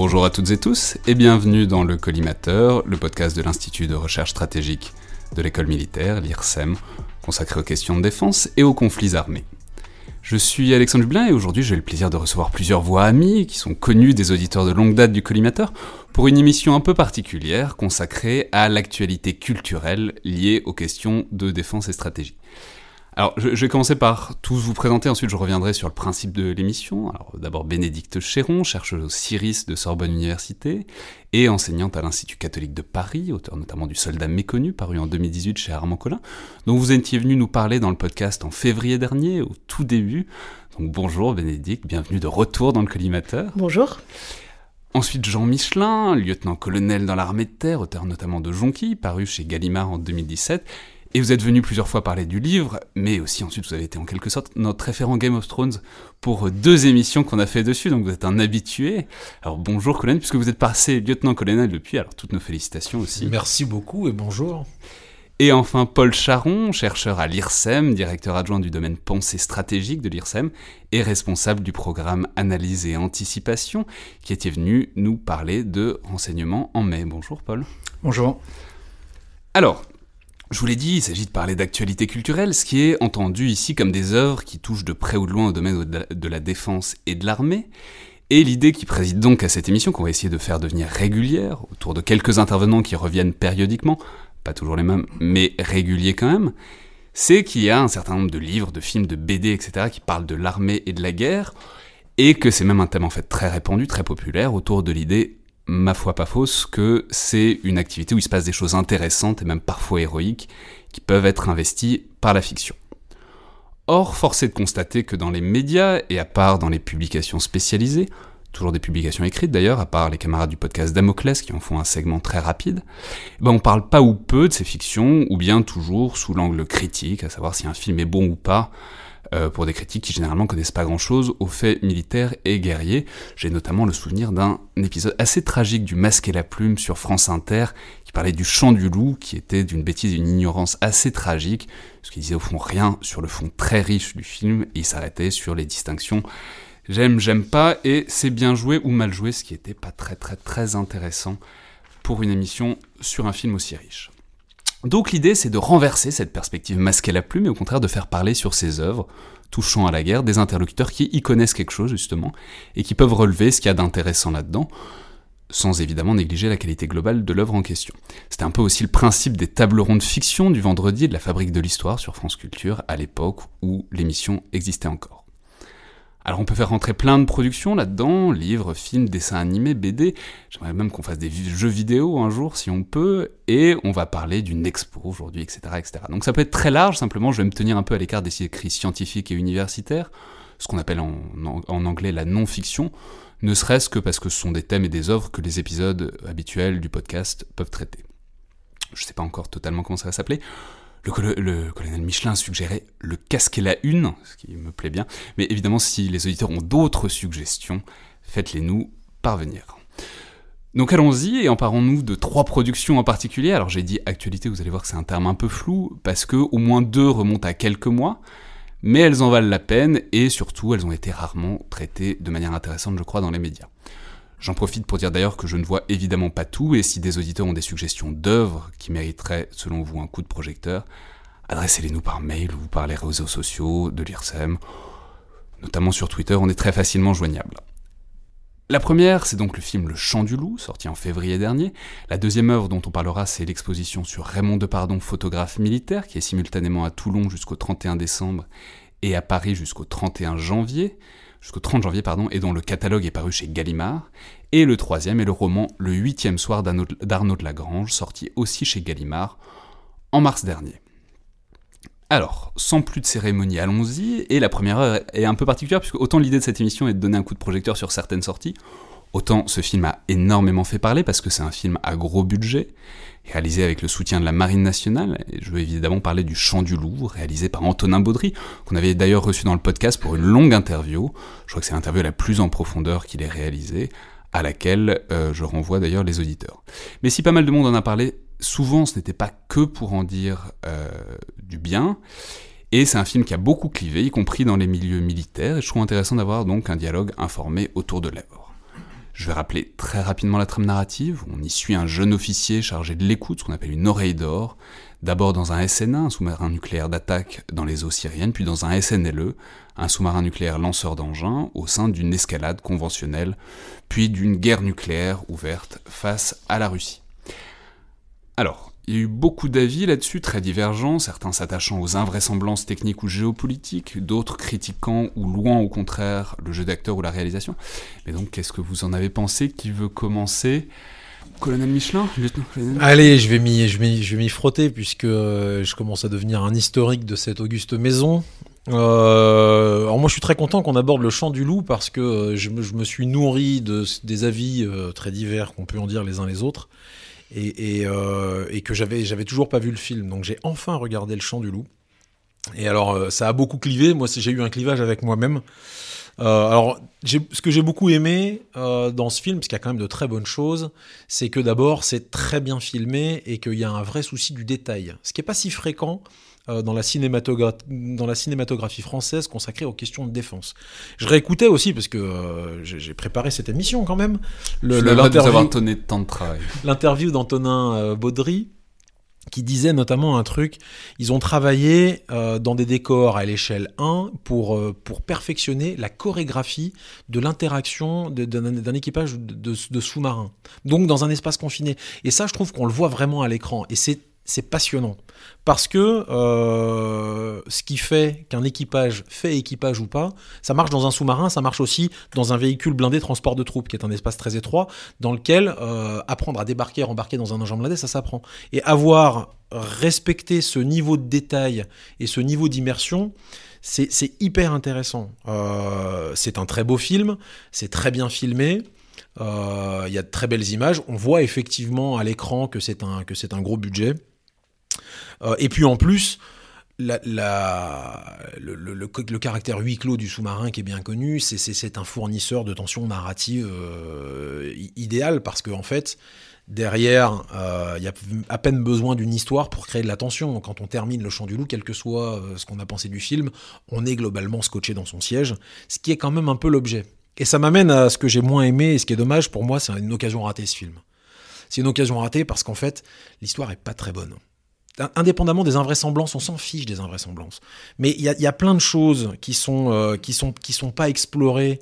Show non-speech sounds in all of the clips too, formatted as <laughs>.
Bonjour à toutes et tous et bienvenue dans le Collimateur, le podcast de l'Institut de recherche stratégique de l'école militaire, l'IRSEM, consacré aux questions de défense et aux conflits armés. Je suis Alexandre Dublin et aujourd'hui j'ai le plaisir de recevoir plusieurs voix amies qui sont connues des auditeurs de longue date du collimateur pour une émission un peu particulière consacrée à l'actualité culturelle liée aux questions de défense et stratégie. Alors, je, vais commencer par tous vous présenter, ensuite je reviendrai sur le principe de l'émission. Alors, d'abord Bénédicte Chéron, chercheuse au CIRIS de Sorbonne Université et enseignante à l'Institut catholique de Paris, auteur notamment du Soldat méconnu, paru en 2018 chez Armand Collin, dont vous étiez venu nous parler dans le podcast en février dernier, au tout début. Donc bonjour Bénédicte, bienvenue de retour dans le collimateur. Bonjour. Ensuite, Jean Michelin, lieutenant-colonel dans l'armée de terre, auteur notamment de Jonqui, paru chez Gallimard en 2017, et vous êtes venu plusieurs fois parler du livre, mais aussi ensuite vous avez été en quelque sorte notre référent Game of Thrones pour deux émissions qu'on a fait dessus, donc vous êtes un habitué. Alors bonjour colonel, puisque vous êtes passé lieutenant-colonel depuis, alors toutes nos félicitations aussi. Merci beaucoup et bonjour. Et enfin Paul Charon, chercheur à l'IRSEM, directeur adjoint du domaine pensée stratégique de l'IRSEM et responsable du programme Analyse et Anticipation, qui était venu nous parler de renseignements en mai. Bonjour Paul. Bonjour. Alors, je vous l'ai dit, il s'agit de parler d'actualité culturelle, ce qui est entendu ici comme des œuvres qui touchent de près ou de loin au domaine de la défense et de l'armée. Et l'idée qui préside donc à cette émission, qu'on va essayer de faire devenir régulière, autour de quelques intervenants qui reviennent périodiquement, pas toujours les mêmes, mais réguliers quand même, c'est qu'il y a un certain nombre de livres, de films, de BD, etc., qui parlent de l'armée et de la guerre, et que c'est même un thème en fait très répandu, très populaire, autour de l'idée ma foi pas fausse, que c'est une activité où il se passe des choses intéressantes et même parfois héroïques qui peuvent être investies par la fiction. Or, force est de constater que dans les médias, et à part dans les publications spécialisées, toujours des publications écrites d'ailleurs, à part les camarades du podcast Damoclès qui en font un segment très rapide, ben on parle pas ou peu de ces fictions, ou bien toujours sous l'angle critique, à savoir si un film est bon ou pas, euh, pour des critiques qui généralement connaissent pas grand-chose aux faits militaires et guerriers. J'ai notamment le souvenir d'un épisode assez tragique du Masque et la Plume sur France Inter, qui parlait du chant du loup, qui était d'une bêtise et d'une ignorance assez tragique, ce qui disait au fond rien sur le fond très riche du film, et il s'arrêtait sur les distinctions j'aime, j'aime pas, et c'est bien joué ou mal joué, ce qui était pas très très très intéressant pour une émission sur un film aussi riche. Donc l'idée, c'est de renverser cette perspective masquée la plume et au contraire de faire parler sur ces œuvres, touchant à la guerre, des interlocuteurs qui y connaissent quelque chose justement, et qui peuvent relever ce qu'il y a d'intéressant là-dedans, sans évidemment négliger la qualité globale de l'œuvre en question. C'était un peu aussi le principe des tables rondes fiction du vendredi de la fabrique de l'histoire sur France Culture à l'époque où l'émission existait encore. Alors on peut faire rentrer plein de productions là-dedans, livres, films, dessins animés, BD. J'aimerais même qu'on fasse des jeux vidéo un jour si on peut. Et on va parler d'une expo aujourd'hui, etc.. Donc ça peut être très large, simplement je vais me tenir un peu à l'écart des écrits scientifiques et universitaires, ce qu'on appelle en, en anglais la non-fiction, ne serait-ce que parce que ce sont des thèmes et des œuvres que les épisodes habituels du podcast peuvent traiter. Je ne sais pas encore totalement comment ça va s'appeler. Le, colonel Michelin suggérait le casque et la une, ce qui me plaît bien. Mais évidemment, si les auditeurs ont d'autres suggestions, faites-les nous parvenir. Donc allons-y et emparons-nous de trois productions en particulier. Alors j'ai dit actualité, vous allez voir que c'est un terme un peu flou, parce que au moins deux remontent à quelques mois, mais elles en valent la peine et surtout elles ont été rarement traitées de manière intéressante, je crois, dans les médias. J'en profite pour dire d'ailleurs que je ne vois évidemment pas tout, et si des auditeurs ont des suggestions d'œuvres qui mériteraient, selon vous, un coup de projecteur, adressez-les nous par mail ou par les réseaux sociaux de l'IRSEM, notamment sur Twitter, on est très facilement joignable. La première, c'est donc le film Le Chant du Loup, sorti en février dernier. La deuxième œuvre dont on parlera, c'est l'exposition sur Raymond Depardon, photographe militaire, qui est simultanément à Toulon jusqu'au 31 décembre et à Paris jusqu'au 31 janvier, jusqu'au 30 janvier, pardon, et dont le catalogue est paru chez Gallimard. Et le troisième est le roman Le huitième soir d'Arnaud de Lagrange, sorti aussi chez Gallimard en mars dernier. Alors, sans plus de cérémonie, allons-y. Et la première heure est un peu particulière, puisque autant l'idée de cette émission est de donner un coup de projecteur sur certaines sorties, autant ce film a énormément fait parler, parce que c'est un film à gros budget, réalisé avec le soutien de la Marine nationale. Je veux évidemment parler du Chant du Loup, réalisé par Antonin Baudry, qu'on avait d'ailleurs reçu dans le podcast pour une longue interview. Je crois que c'est l'interview la plus en profondeur qu'il ait réalisée, à laquelle euh, je renvoie d'ailleurs les auditeurs. Mais si pas mal de monde en a parlé, souvent ce n'était pas que pour en dire euh, du bien. Et c'est un film qui a beaucoup clivé, y compris dans les milieux militaires, et je trouve intéressant d'avoir donc un dialogue informé autour de l'œuvre. Je vais rappeler très rapidement la trame narrative. On y suit un jeune officier chargé de l'écoute, ce qu'on appelle une oreille d'or, d'abord dans un SNA, un sous-marin nucléaire d'attaque dans les eaux syriennes, puis dans un SNLE, un sous-marin nucléaire lanceur d'engins, au sein d'une escalade conventionnelle, puis d'une guerre nucléaire ouverte face à la Russie. Alors, il y a eu beaucoup d'avis là-dessus, très divergents, certains s'attachant aux invraisemblances techniques ou géopolitiques, d'autres critiquant ou louant au contraire le jeu d'acteur ou la réalisation. Mais donc, qu'est-ce que vous en avez pensé? Qui veut commencer? Colonel Michelin Allez, je vais m'y, frotter puisque euh, je commence à devenir un historique de cette auguste maison. Euh, alors moi je suis très content qu'on aborde le chant du loup parce que euh, je, me, suis nourri de, des avis très divers qu'on peut en dire les uns les autres et, euh, et, que j'avais toujours pas vu le film. Donc j'ai enfin regardé Le Chant du Loup. Et alors euh, ça a beaucoup clivé. Moi j'ai eu un clivage avec moi-même. Euh, alors, ce que j'ai beaucoup aimé dans ce film, parce qu'il y a quand même de très bonnes choses, c'est que d'abord, c'est très bien filmé et qu'il y a un vrai souci du détail. Ce qui n'est pas si fréquent dans, la dans la cinématographie française consacrée aux questions de défense. Je réécoutais aussi, parce que euh, j'ai préparé cette émission quand même, l'interview d'Antonin euh, Baudry, qui disait notamment un truc, ils ont travaillé dans des décors à l'échelle 1 pour, pour perfectionner la chorégraphie de l'interaction d'un équipage de, de sous-marins. Donc dans un espace confiné. Et ça, je trouve qu'on le voit vraiment à l'écran. Et c'est c'est passionnant. Parce que euh, ce qui fait qu'un équipage fait équipage ou pas, ça marche dans un sous-marin, ça marche aussi dans un véhicule blindé transport de troupes, qui est un espace très étroit, dans lequel euh, apprendre à débarquer, à embarquer dans un engin blindé, ça s'apprend. Et avoir respecté ce niveau de détail et ce niveau d'immersion, c'est hyper intéressant. Euh, c'est un très beau film, c'est très bien filmé. Il y a de très belles images. On voit effectivement à l'écran que c'est un, un gros budget. Euh, et puis en plus, le, caractère huis clos du sous-marin qui est bien connu, c'est un fournisseur de tension narrative euh, idéal parce qu'en en fait, derrière, euh, il y a à peine besoin d'une histoire pour créer de la tension. Quand on termine le chant du loup, quel que soit ce qu'on a pensé du film, on est globalement scotché dans son siège, ce qui est quand même un peu l'objet. Et ça m'amène à ce que j'ai moins aimé et ce qui est dommage pour moi, c'est une occasion ratée ce film. C'est une occasion ratée parce qu'en fait, l'histoire est pas très bonne indépendamment des invraisemblances, on s'en fiche des invraisemblances. Mais il y, a, plein de choses qui sont, euh, qui sont, qui sont pas explorées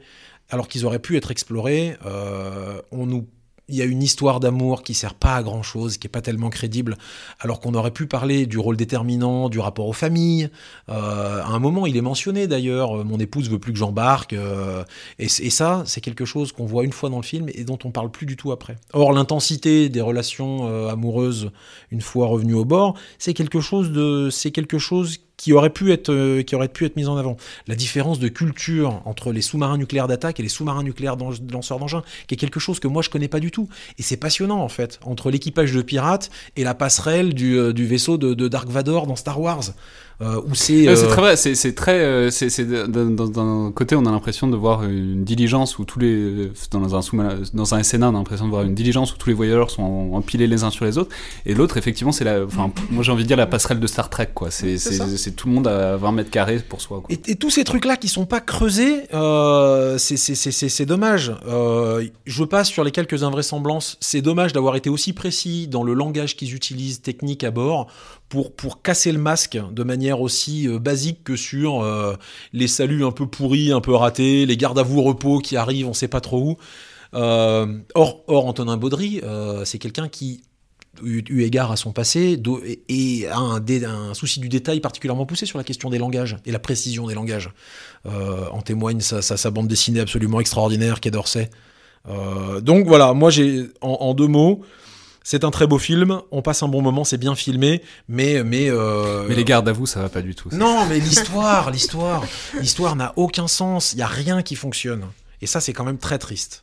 alors qu'ils auraient pu être explorées. Euh, on nous il y a une histoire d'amour qui sert pas à grand chose, qui est pas tellement crédible, alors qu'on aurait pu parler du rôle déterminant, du rapport aux familles. Euh, à un moment, il est mentionné d'ailleurs, euh, mon épouse veut plus que j'embarque, euh, et, ça, c'est quelque chose qu'on voit une fois dans le film et dont on parle plus du tout après. Or, l'intensité des relations amoureuses une fois revenues au bord, c'est quelque chose de, c'est quelque chose qui aurait pu être euh, qui aurait pu être mise en avant. La différence de culture entre les sous-marins nucléaires d'attaque et les sous-marins nucléaires lanceurs d'engins, qui est quelque chose que moi je connais pas du tout. Et c'est passionnant en fait entre l'équipage de pirates et la passerelle du, euh, vaisseau de, Dark Vador dans Star Wars. Euh, où c'est. C'est très vrai, c'est très. c'est d'un côté, on a l'impression de voir une diligence où tous les. Dans un, dans un SNA, on a l'impression de voir une diligence où tous les voyageurs sont empilés les uns sur les autres. Et l'autre, effectivement, c'est la. Enfin, moi j'ai envie de dire la passerelle de Star Trek, quoi. C'est tout le monde à 20 mètres carrés pour soi. Et, et, tous ces trucs-là qui sont pas creusés, c'est dommage. je passe sur les quelques invraisemblances. C'est dommage d'avoir été aussi précis dans le langage qu'ils utilisent technique à bord pour, pour casser le masque de manière aussi euh, basique que sur euh, les saluts un peu pourris, un peu ratés, les gardes à vous repos qui arrivent, on sait pas trop où. Euh, or, or, Antonin Baudry, c'est quelqu'un qui, eu, égard à son passé, et a un, souci du détail particulièrement poussé sur la question des langages et la précision des langages. en témoigne sa, bande dessinée absolument extraordinaire, d'Orsay. donc voilà, moi j'ai en, deux mots, c'est un très beau film, on passe un bon moment, c'est bien filmé, mais mais euh, mais les gardes à vous, ça va pas du tout. Non, mais l'histoire, <laughs> l'histoire, l'histoire n'a aucun sens. Il y a rien qui fonctionne. Et ça, c'est quand même très triste.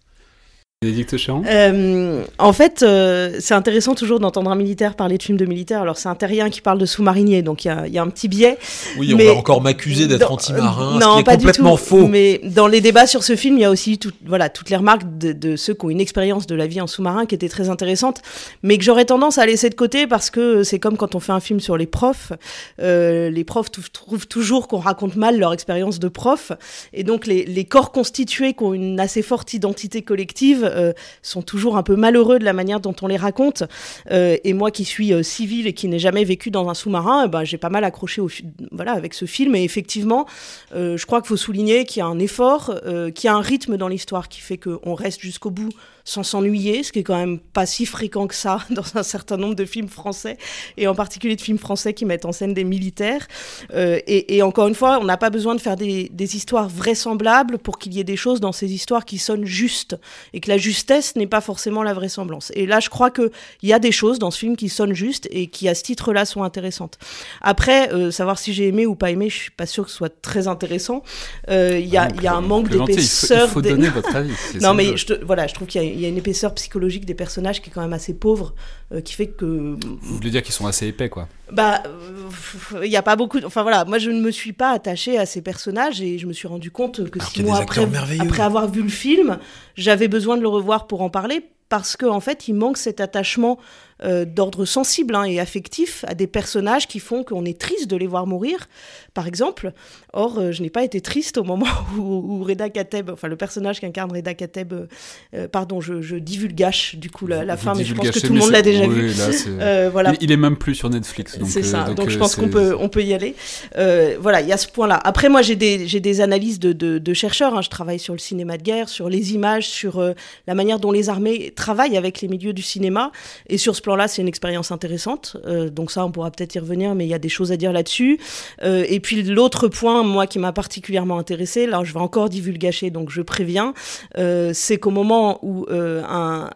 Euh, en fait, euh, c'est intéressant toujours d'entendre un militaire parler de films de militaires. Alors, c'est un terrien qui parle de sous-marinier, donc il y, a un petit biais. Oui, on va encore m'accuser d'être anti-marin, ce qui est complètement faux. Mais dans les débats sur ce film, il y a aussi voilà, toutes les remarques de, ceux qui ont une expérience de la vie en sous-marin qui étaient très intéressantes, mais que j'aurais tendance à laisser de côté parce que c'est comme quand on fait un film sur les profs. Euh, les profs trouvent toujours qu'on raconte mal leur expérience de prof. Et donc, les, les corps constitués qui ont une assez forte identité collective euh, sont toujours un peu malheureux de la manière dont on les raconte. Euh, et moi qui suis euh, civile et qui n'ai jamais vécu dans un sous-marin, ben, j'ai pas mal accroché au, voilà, avec ce film. Et effectivement, je crois qu'il faut souligner qu'il y a un effort, qu'il y a un rythme dans l'histoire qui fait qu'on reste jusqu'au bout sans s'ennuyer, ce qui est quand même pas si fréquent que ça <laughs> dans un certain nombre de films français, et en particulier de films français qui mettent en scène des militaires. Euh, et, encore une fois, on n'a pas besoin de faire des, histoires vraisemblables pour qu'il y ait des choses dans ces histoires qui sonnent justes, et que la justesse n'est pas forcément la vraisemblance. Et là, je crois qu'il y a des choses dans ce film qui sonnent justes et qui, à ce titre-là, sont intéressantes. Après, euh, savoir si j'ai aimé ou pas aimé, je suis pas sûr que ce soit très intéressant. Euh, il y, a, y a un manque d'épaisseur. Il faut, donner votre avis. non, mais je voilà, je trouve qu'il y a il y a une épaisseur psychologique des personnages qui est quand même assez pauvre, euh, qui fait que. Vous voulez dire qu'ils sont assez épais, quoi Bah, il n'y a pas beaucoup. Enfin voilà, moi je ne me suis pas attachée à ces personnages et je me suis rendu compte que six mois après, après avoir vu le film, j'avais besoin de le revoir pour en parler parce qu'en en fait, il manque cet attachement euh, d'ordre sensible hein, et affectif à des personnages qui font qu'on est triste de les voir mourir, par exemple. Or, euh, je n'ai pas été triste au moment <laughs> où, Reda Kateb, enfin le personnage qu'incarne Reda Kateb, euh, pardon, je, je, divulgage du coup la, fin, mais je pense que tout le monde l'a déjà vu. <laughs> voilà. Il, est même plus sur Netflix. C'est ça, donc, je pense qu'on peut, on peut y aller. voilà, il y a ce point-là. Après, moi, j'ai des, des analyses de, de, chercheurs. Hein. Je travaille sur le cinéma de guerre, sur les images, sur la manière dont les armées travaillent avec les milieux du cinéma. Et sur ce plan là c'est une expérience intéressante. Euh, donc ça, on pourra peut-être y revenir, mais il y a des choses à dire là-dessus. Euh, et puis l'autre point, moi, qui m'a particulièrement intéressé, là, je vais encore divulgacher, donc je préviens, euh, c'est qu'au moment où un,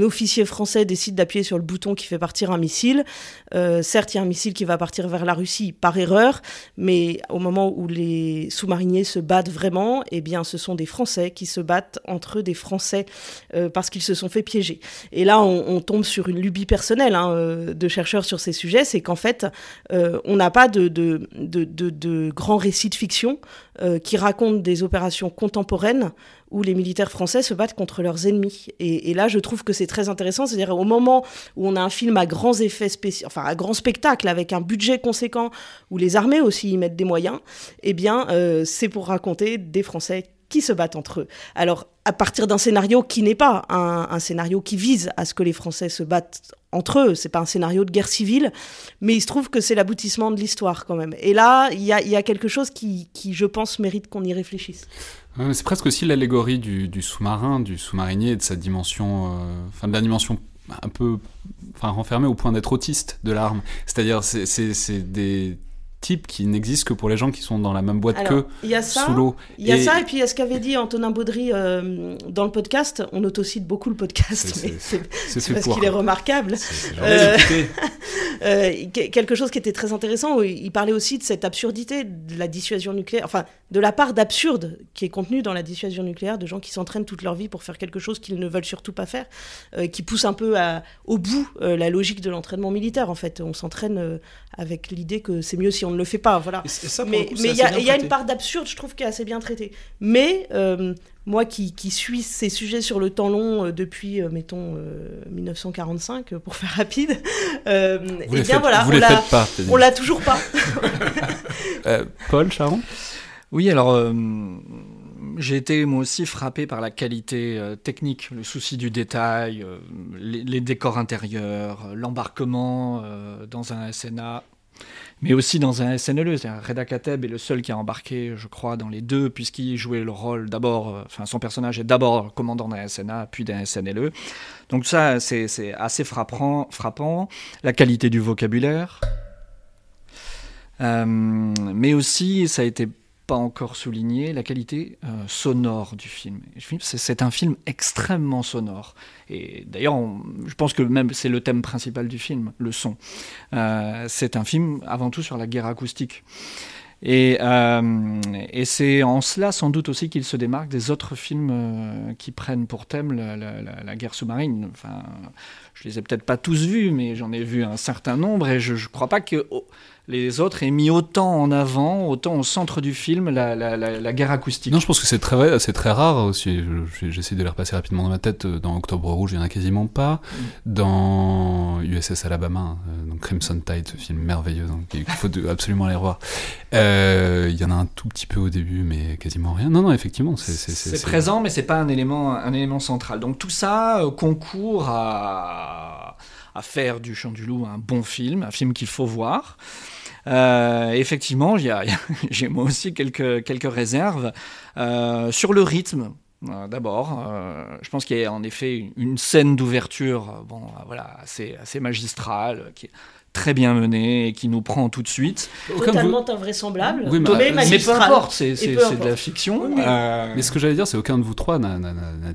officier français décide d'appuyer sur le bouton qui fait partir un missile, certes, il y a un missile qui va partir vers la Russie par erreur, mais au moment où les sous-mariniers se battent vraiment, eh bien, ce sont des Français qui se battent entre des Français parce qu'ils se sont fait piéger. Et là, on tombe sur une lubie personnel hein, euh, de chercheurs sur ces sujets, c'est qu'en fait, euh, on n'a pas de, grands récits de fiction euh, qui racontent des opérations contemporaines où les militaires français se battent contre leurs ennemis. Et, là, je trouve que c'est très intéressant, c'est-à-dire au moment où on a un film à grands effets spéciaux, enfin à grand spectacle, avec un budget conséquent, où les armées aussi y mettent des moyens, eh bien, c'est pour raconter des Français qui se battent entre eux. Alors, à partir d'un scénario qui n'est pas un, scénario qui vise à ce que les Français se battent entre eux, c'est pas un scénario de guerre civile, mais il se trouve que c'est l'aboutissement de l'histoire quand même. Et là, il y a, quelque chose qui, je pense, mérite qu'on y réfléchisse. c'est presque aussi l'allégorie du, sous-marin, du sous-marinier, de sa dimension, euh, enfin de la dimension un peu, enfin renfermée au point d'être autiste de l'arme. C'est-à-dire, c'est des type qui n'existe que pour les gens qui sont dans la même boîte que sous l'eau. Il y a ça, et puis il y a ce qu'avait dit Antonin Baudry euh, dans le podcast? On autocite beaucoup le podcast, mais c'est parce qu'il est remarquable. Euh, <laughs> euh, quelque chose qui était très intéressant, il parlait aussi de cette absurdité de la dissuasion nucléaire, enfin de la part d'absurde qui est contenue dans la dissuasion nucléaire, de gens qui s'entraînent toute leur vie pour faire quelque chose qu'ils ne veulent surtout pas faire, qui pousse un peu à, au bout la logique de l'entraînement militaire. En fait, on s'entraîne avec l'idée que c'est mieux si on ne le fait pas, voilà. mais il y, a une part d'absurde, je trouve, qui est assez bien traitée. Mais euh, moi qui, qui, suis ces sujets sur le temps long euh, depuis, euh, mettons, 1945, pour faire rapide, et eh bien voilà, on l'a toujours pas. <laughs> Paul, Charon Oui, alors j'ai été moi aussi frappé par la qualité euh, technique, le souci du détail, euh, les, décors intérieurs, euh, l'embarquement dans un SNA, mais aussi dans un SNLE. Reda Kateb est le seul qui a embarqué, je crois, dans les deux, puisqu'il jouait le rôle d'abord, enfin son personnage est d'abord commandant d'un SNA, puis d'un SNLE. Donc ça, c'est assez frappant, frappant. La qualité du vocabulaire. mais aussi, ça a été pas encore souligné la qualité euh, sonore du film. C'est un film extrêmement sonore. Et d'ailleurs, je pense que même c'est le thème principal du film, le son. Euh, c'est un film avant tout sur la guerre acoustique. Et, euh, et c'est en cela sans doute aussi qu'il se démarque des autres films qui prennent pour thème la, la guerre sous-marine. Enfin, je les ai peut-être pas tous vus, mais j'en ai vu un certain nombre et je ne crois pas que les autres aient mis autant en avant, autant au centre du film, la, guerre acoustique. Non, je pense que c'est très, c'est très rare aussi. J'essaie de les repasser rapidement dans ma tête. Dans Octobre Rouge, il n'y en a quasiment pas. Mm. Dans USS Alabama, euh, donc Crimson Tide, ce film merveilleux, donc il faut absolument aller voir. Euh, il y en a un tout petit peu au début, mais quasiment rien. Non, non, effectivement, c'est présent, mais c'est pas un élément, un élément central. Donc tout ça euh, concourt à à faire du Chant du Loup un bon film, un film qu'il faut voir. Euh, effectivement, <laughs> j'ai moi aussi quelques, réserves euh, sur le rythme. Euh, d'abord, je pense qu'il y a en effet une, scène d'ouverture, bon, voilà, assez, magistrale, très bien mené et qui nous prend tout de suite. Totalement invraisemblable, oui, mais, mais, peu importe, c'est de la fiction. Euh, mais... ce que j'allais dire, c'est aucun de vous trois n'a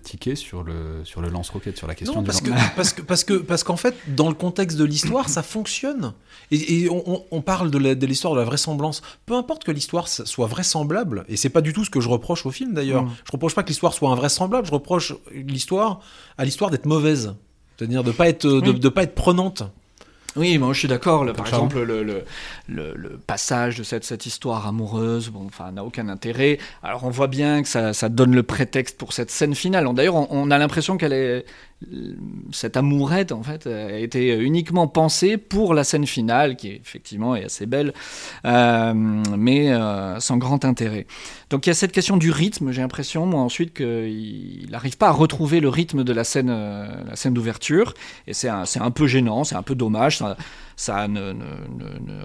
tiqué sur le, sur le lance-roquette, sur la question parce, que, parce que parce que parce qu'en fait, dans le contexte de l'histoire, ça fonctionne. Et, on, parle de l'histoire de, la vraisemblance. Peu importe que l'histoire soit vraisemblable, et c'est pas du tout ce que je reproche au film d'ailleurs. Mm. Je reproche pas que l'histoire soit invraisemblable, je reproche l'histoire à l'histoire d'être mauvaise, c'est-à-dire de pas être de, de pas être prenante. Oui, moi je suis d'accord. Par exemple, le, le, le, passage de cette, cette histoire amoureuse, bon, enfin, n'a aucun intérêt. Alors on voit bien que ça, ça donne le prétexte pour cette scène finale. D'ailleurs, on, on, a l'impression qu'elle est, cette amourette en fait a été uniquement pensée pour la scène finale qui effectivement est assez belle euh, mais euh, sans grand intérêt donc il y a cette question du rythme j'ai l'impression moi ensuite qu'il n'arrive pas à retrouver le rythme de la scène euh, la scène d'ouverture et c'est un, un, peu gênant c'est un peu dommage ça, ne,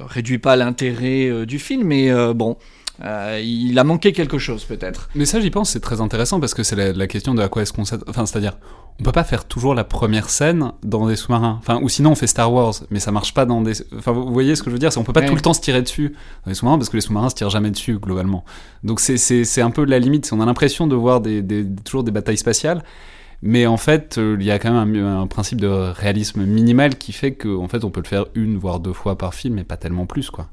réduit pas l'intérêt du film mais bon euh, il a manqué quelque chose peut-être. Mais ça, j'y pense, c'est très intéressant parce que c'est la, question de à quoi est-ce qu'on Enfin, c'est-à-dire, on peut pas faire toujours la première scène dans des sous-marins. Enfin, ou sinon on fait Star Wars, mais ça marche pas dans des. Enfin, vous voyez ce que je veux dire? On peut pas tout le temps se tirer dessus dans les sous-marins parce que les sous-marins se tirent jamais dessus globalement. Donc c'est un peu la limite. On a l'impression de voir des, des, toujours des batailles spatiales. Mais en fait, euh, il y a quand même un, un, principe de réalisme minimal qui fait qu'en fait, on peut le faire une voire deux fois par film, mais pas tellement plus, quoi.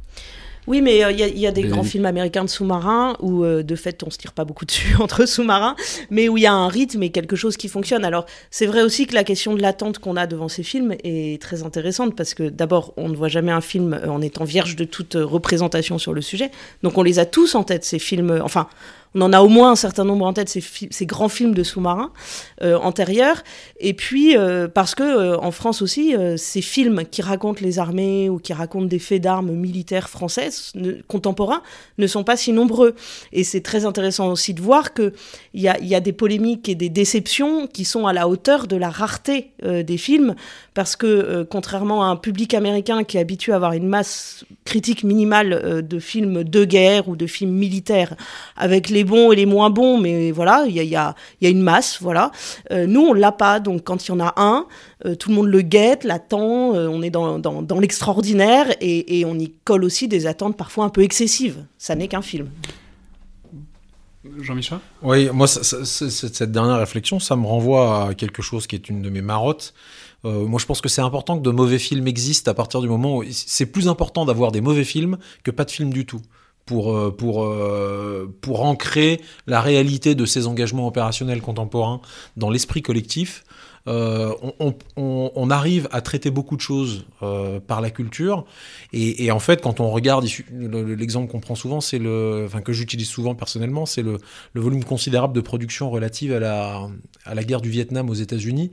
Oui, mais euh, il y, a des grands films américains de sous-marins où, euh, de fait, on se tire pas beaucoup dessus <laughs> entre sous-marins, mais où il y a un rythme et quelque chose qui fonctionne. Alors, c'est vrai aussi que la question de l'attente qu'on a devant ces films est très intéressante parce que, d'abord, on ne voit jamais un film euh, en étant vierge de toute représentation sur le sujet. Donc, on les a tous en tête, ces films. Enfin, on en a au moins un certain nombre en tête, ces, grands films de sous-marins euh, antérieurs. Et puis, euh, parce que euh, en France aussi, ces films qui racontent les armées ou qui racontent des faits d'armes militaires françaises contemporains ne sont pas si nombreux. Et c'est très intéressant aussi de voir qu'il y y a des polémiques et des déceptions qui sont à la hauteur de la rareté des films, parce que contrairement à un public américain qui est habitué à avoir une masse critique minimale de films de guerre ou de films militaires avec les bons et les moins bons, mais voilà, il y a, une masse, voilà. Euh, nous, on l'a pas, donc quand il y en a un, euh, tout le monde le guette, l'attend, euh, on est dans, l'extraordinaire et, on y colle aussi des attentes parfois un peu excessives. Ça n'est qu'un film. Jean-Michel? Oui, moi, cette dernière réflexion, ça me renvoie à quelque chose qui est une de mes marottes. moi, je pense que c'est important que de mauvais films existent à partir du moment où c'est plus important d'avoir des mauvais films que pas de films du tout pour, euh, pour, euh, pour ancrer la réalité de ces engagements opérationnels contemporains dans l'esprit collectif. euh, on, arrive à traiter beaucoup de choses par la culture. Et, en fait, quand on regarde, l'exemple qu'on prend souvent, c'est le, enfin que j'utilise souvent personnellement, c'est le, volume considérable de production relative à la, à la guerre du Vietnam aux États-Unis,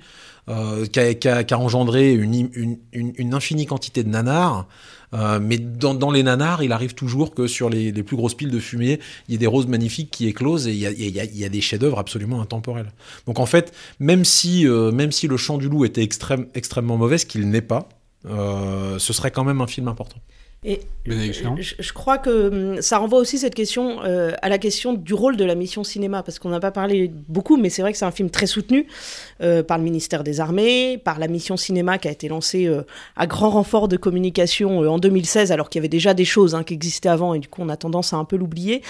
qui, a, engendré une, une, infinie quantité de nanars. Euh, mais dans, les nanars, il arrive toujours que sur les, plus grosses piles de fumée, il y ait des roses magnifiques qui éclosent et il y a, des chefs-d'œuvre absolument intemporels. Donc en fait, même si, euh, même si le chant du loup était extrême, extrêmement mauvais, ce qu'il n'est pas, euh, ce serait quand même un film important. Et je, crois que hum, ça renvoie aussi cette question euh, à la question du rôle de la mission cinéma, parce qu'on n'a pas parlé beaucoup, mais c'est vrai que c'est un film très soutenu euh, par le ministère des Armées, par la mission cinéma qui a été lancée euh, à grand renfort de communication en 2016, alors qu'il y avait déjà des choses hein, qui existaient avant, et du coup on a tendance à un peu l'oublier.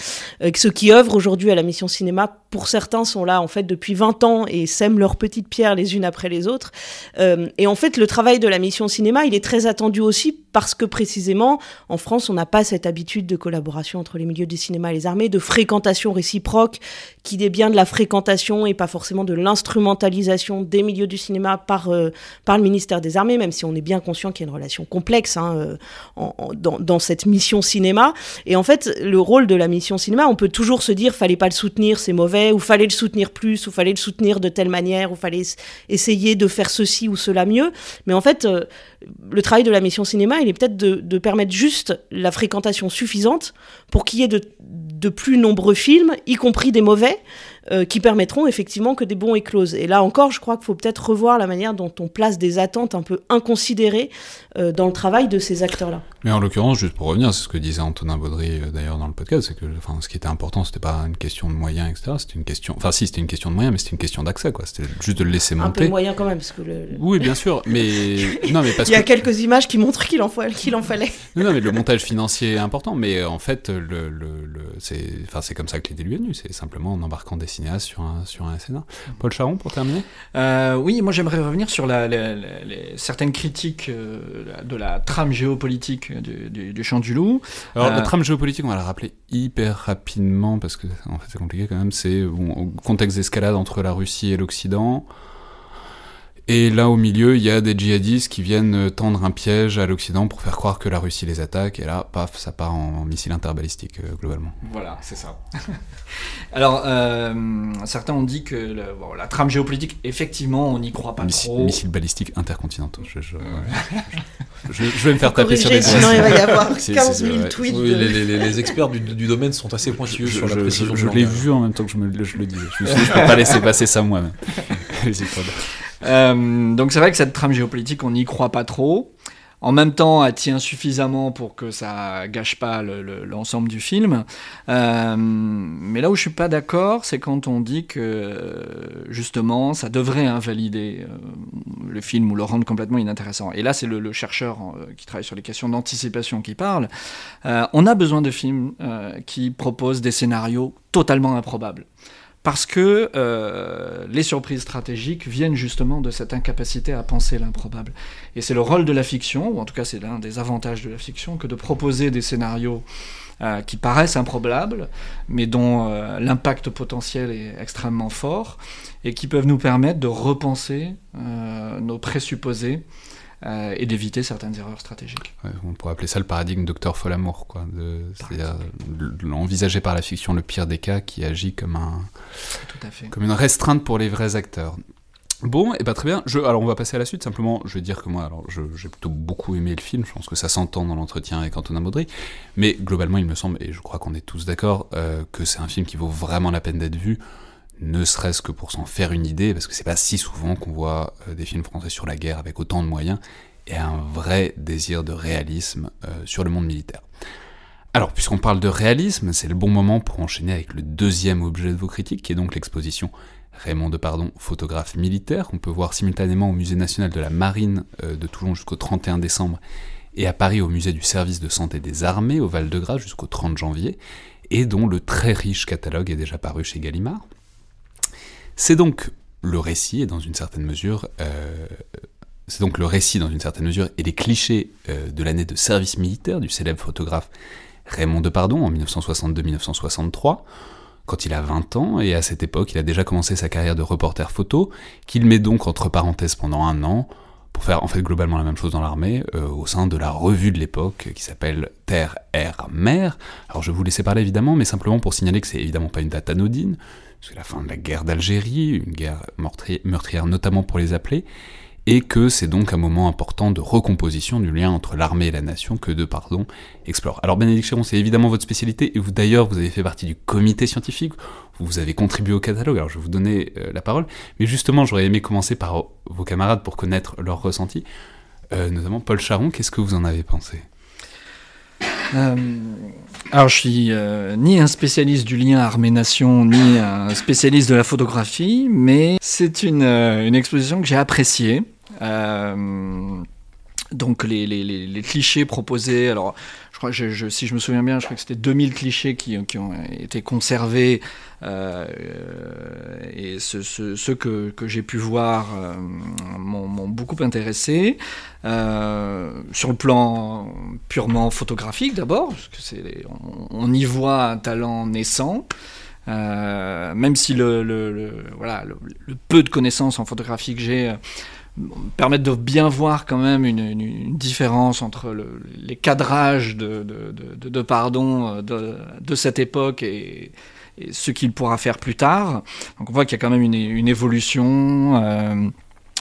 ceux qui œuvrent aujourd'hui à la mission cinéma, pour certains, sont là en fait depuis 20 ans et sèment leurs petites pierres les unes après les autres. et en fait, le travail de la mission cinéma, il est très attendu aussi parce que précisément, en France, on n'a pas cette habitude de collaboration entre les milieux du cinéma et les armées, de fréquentation réciproque, qui est bien de la fréquentation et pas forcément de l'instrumentalisation des milieux du cinéma par, euh, par le ministère des Armées, même si on est bien conscient qu'il y a une relation complexe hein, euh, dans, cette mission cinéma. Et en fait, le rôle de la mission cinéma, on peut toujours se dire, fallait pas le soutenir, c'est mauvais, ou fallait le soutenir plus, ou fallait le soutenir de telle manière, ou fallait essayer de faire ceci ou cela mieux. Mais en fait, euh, le travail de la mission cinéma, il est peut-être de, permettre juste la fréquentation suffisante pour qu'il y ait de, plus nombreux films, y compris des mauvais, euh, qui permettront effectivement que des bons éclosent. Et là encore, je crois qu'il faut peut-être revoir la manière dont on place des attentes un peu inconsidérées euh, dans le travail de ces acteurs-là. Mais en l'occurrence, juste pour revenir, c'est ce que disait Antonin Baudry euh, d'ailleurs dans le podcast, c'est que enfin, ce qui était important, c'était pas une question de moyens, etc. C'était une question, enfin si, c'était une question de moyens, mais c'était une question d'accès, quoi. C'était juste de le laisser monter. Un peu de moyens quand même, parce que le... Oui, bien sûr, mais <laughs> non, mais parce il y a quelques images qui montrent qu'il en, qu'il en fallait. Non, mais le montage financier est important, mais en fait, le, le, le c'est, enfin, c'est comme ça que l'idée lui est venue. C'est simplement en embarquant des cinéastes sur un sur un SNA. Paul Charon, pour terminer euh, Oui, moi j'aimerais revenir sur la, certaines critiques euh, de la trame géopolitique du, du, Chant du Loup. Alors, la euh, trame géopolitique, on va la rappeler hyper rapidement parce que en fait, c'est compliqué quand même. C'est bon, contexte d'escalade entre la Russie et l'Occident. Et là, au milieu, il y a des djihadistes qui viennent euh, tendre un piège à l'Occident pour faire croire que la Russie les attaque. Et là, paf, ça part en, missile interbalistique, euh, globalement. Voilà, c'est ça. <laughs> Alors, euh, certains ont dit que la trame géopolitique, effectivement, on n'y croit pas trop. Missiles balistiques intercontinentaux. Je, je, <laughs> vais me faire taper sur les doigts. Sinon, il va y avoir <laughs> 15 000 tweets. Oui, les, experts du, domaine sont assez pointilleux sur la précision. Je, l'ai vu en même temps que je, me, le disais. Je ne peux pas laisser passer ça moi-même. Euh, donc c'est vrai que cette trame géopolitique, on n'y croit pas trop. En même temps, elle tient suffisamment pour que ça gâche pas l'ensemble du film. Euh, mais là où je suis pas d'accord, c'est quand on dit que justement, ça devrait invalider euh, le film ou le rendre complètement inintéressant. Et là, c'est le, chercheur qui travaille sur les questions d'anticipation qui parle. on a besoin de films qui proposent des scénarios totalement improbables parce que euh, les surprises stratégiques viennent justement de cette incapacité à penser l'improbable. Et c'est le rôle de la fiction, ou en tout cas c'est l'un des avantages de la fiction, que de proposer des scénarios euh, qui paraissent improbables, mais dont euh, l'impact potentiel est extrêmement fort, et qui peuvent nous permettre de repenser nos présupposés euh, et d'éviter certaines erreurs stratégiques. on pourrait appeler ça le paradigme docteur Folamour, quoi. C'est-à-dire envisager par la fiction le pire des cas qui agit comme un, comme une restreinte pour les vrais acteurs. Bon, et ben très bien. Je, alors on va passer à la suite. Simplement, je vais dire que moi, alors j'ai plutôt beaucoup aimé le film. Je pense que ça s'entend dans l'entretien avec Antonin Baudry. Mais globalement, il me semble, et je crois qu'on est tous d'accord, euh, que c'est un film qui vaut vraiment la peine d'être vu ne serait-ce que pour s'en faire une idée, parce que c'est pas si souvent qu'on voit euh, des films français sur la guerre avec autant de moyens et un vrai désir de réalisme euh, sur le monde militaire. Alors, puisqu'on parle de réalisme, c'est le bon moment pour enchaîner avec le deuxième objet de vos critiques, qui est donc l'exposition Raymond Depardon, photographe militaire, qu'on peut voir simultanément au Musée national de la Marine euh, de Toulon jusqu'au 31 décembre, et à Paris au Musée du service de santé des armées au Val-de-Grâce jusqu'au 30 janvier, et dont le très riche catalogue est déjà paru chez Gallimard. C'est donc le récit, et dans une certaine mesure, euh, dans une certaine mesure et les clichés euh, de l'année de service militaire du célèbre photographe Raymond Depardon en 1962-1963, quand il a 20 ans, et à cette époque, il a déjà commencé sa carrière de reporter photo, qu'il met donc entre parenthèses pendant un an, pour faire en fait globalement la même chose dans l'armée, euh, au sein de la revue de l'époque qui s'appelle Terre, Air, Mer. Alors je vous laisser parler évidemment, mais simplement pour signaler que c'est évidemment pas une date anodine, c'est la fin de la guerre d'Algérie, une guerre meurtrière notamment pour les appelés, et que c'est donc un moment important de recomposition du lien entre l'armée et la nation que de pardon explore. Alors Bénédicte Chéron, c'est évidemment votre spécialité, et vous d'ailleurs, vous avez fait partie du comité scientifique, vous avez contribué au catalogue, alors je vais vous donner euh, la parole, mais justement j'aurais aimé commencer par vos camarades pour connaître leurs ressentis, euh, notamment Paul Charon, qu'est-ce que vous en avez pensé? Euh, alors, je suis ni un spécialiste du lien armée-nation, ni un spécialiste de la photographie, mais c'est une, une exposition que j'ai appréciée. Euh, donc les, les, les, clichés proposés, alors je crois, je, si je me souviens bien, je crois que c'était 2000 clichés qui, ont été conservés euh, et ceux, que, j'ai pu voir euh, m'ont beaucoup intéressé. sur le plan purement photographique d'abord, parce que on, on, y voit un talent naissant. même si le, voilà, le, peu de connaissances en photographie que j'ai permettre de bien voir quand même une, différence entre les cadrages de, de, pardon euh, de, cette époque et, ce qu'il pourra faire plus tard. Donc on voit qu'il y a quand même une, évolution, euh,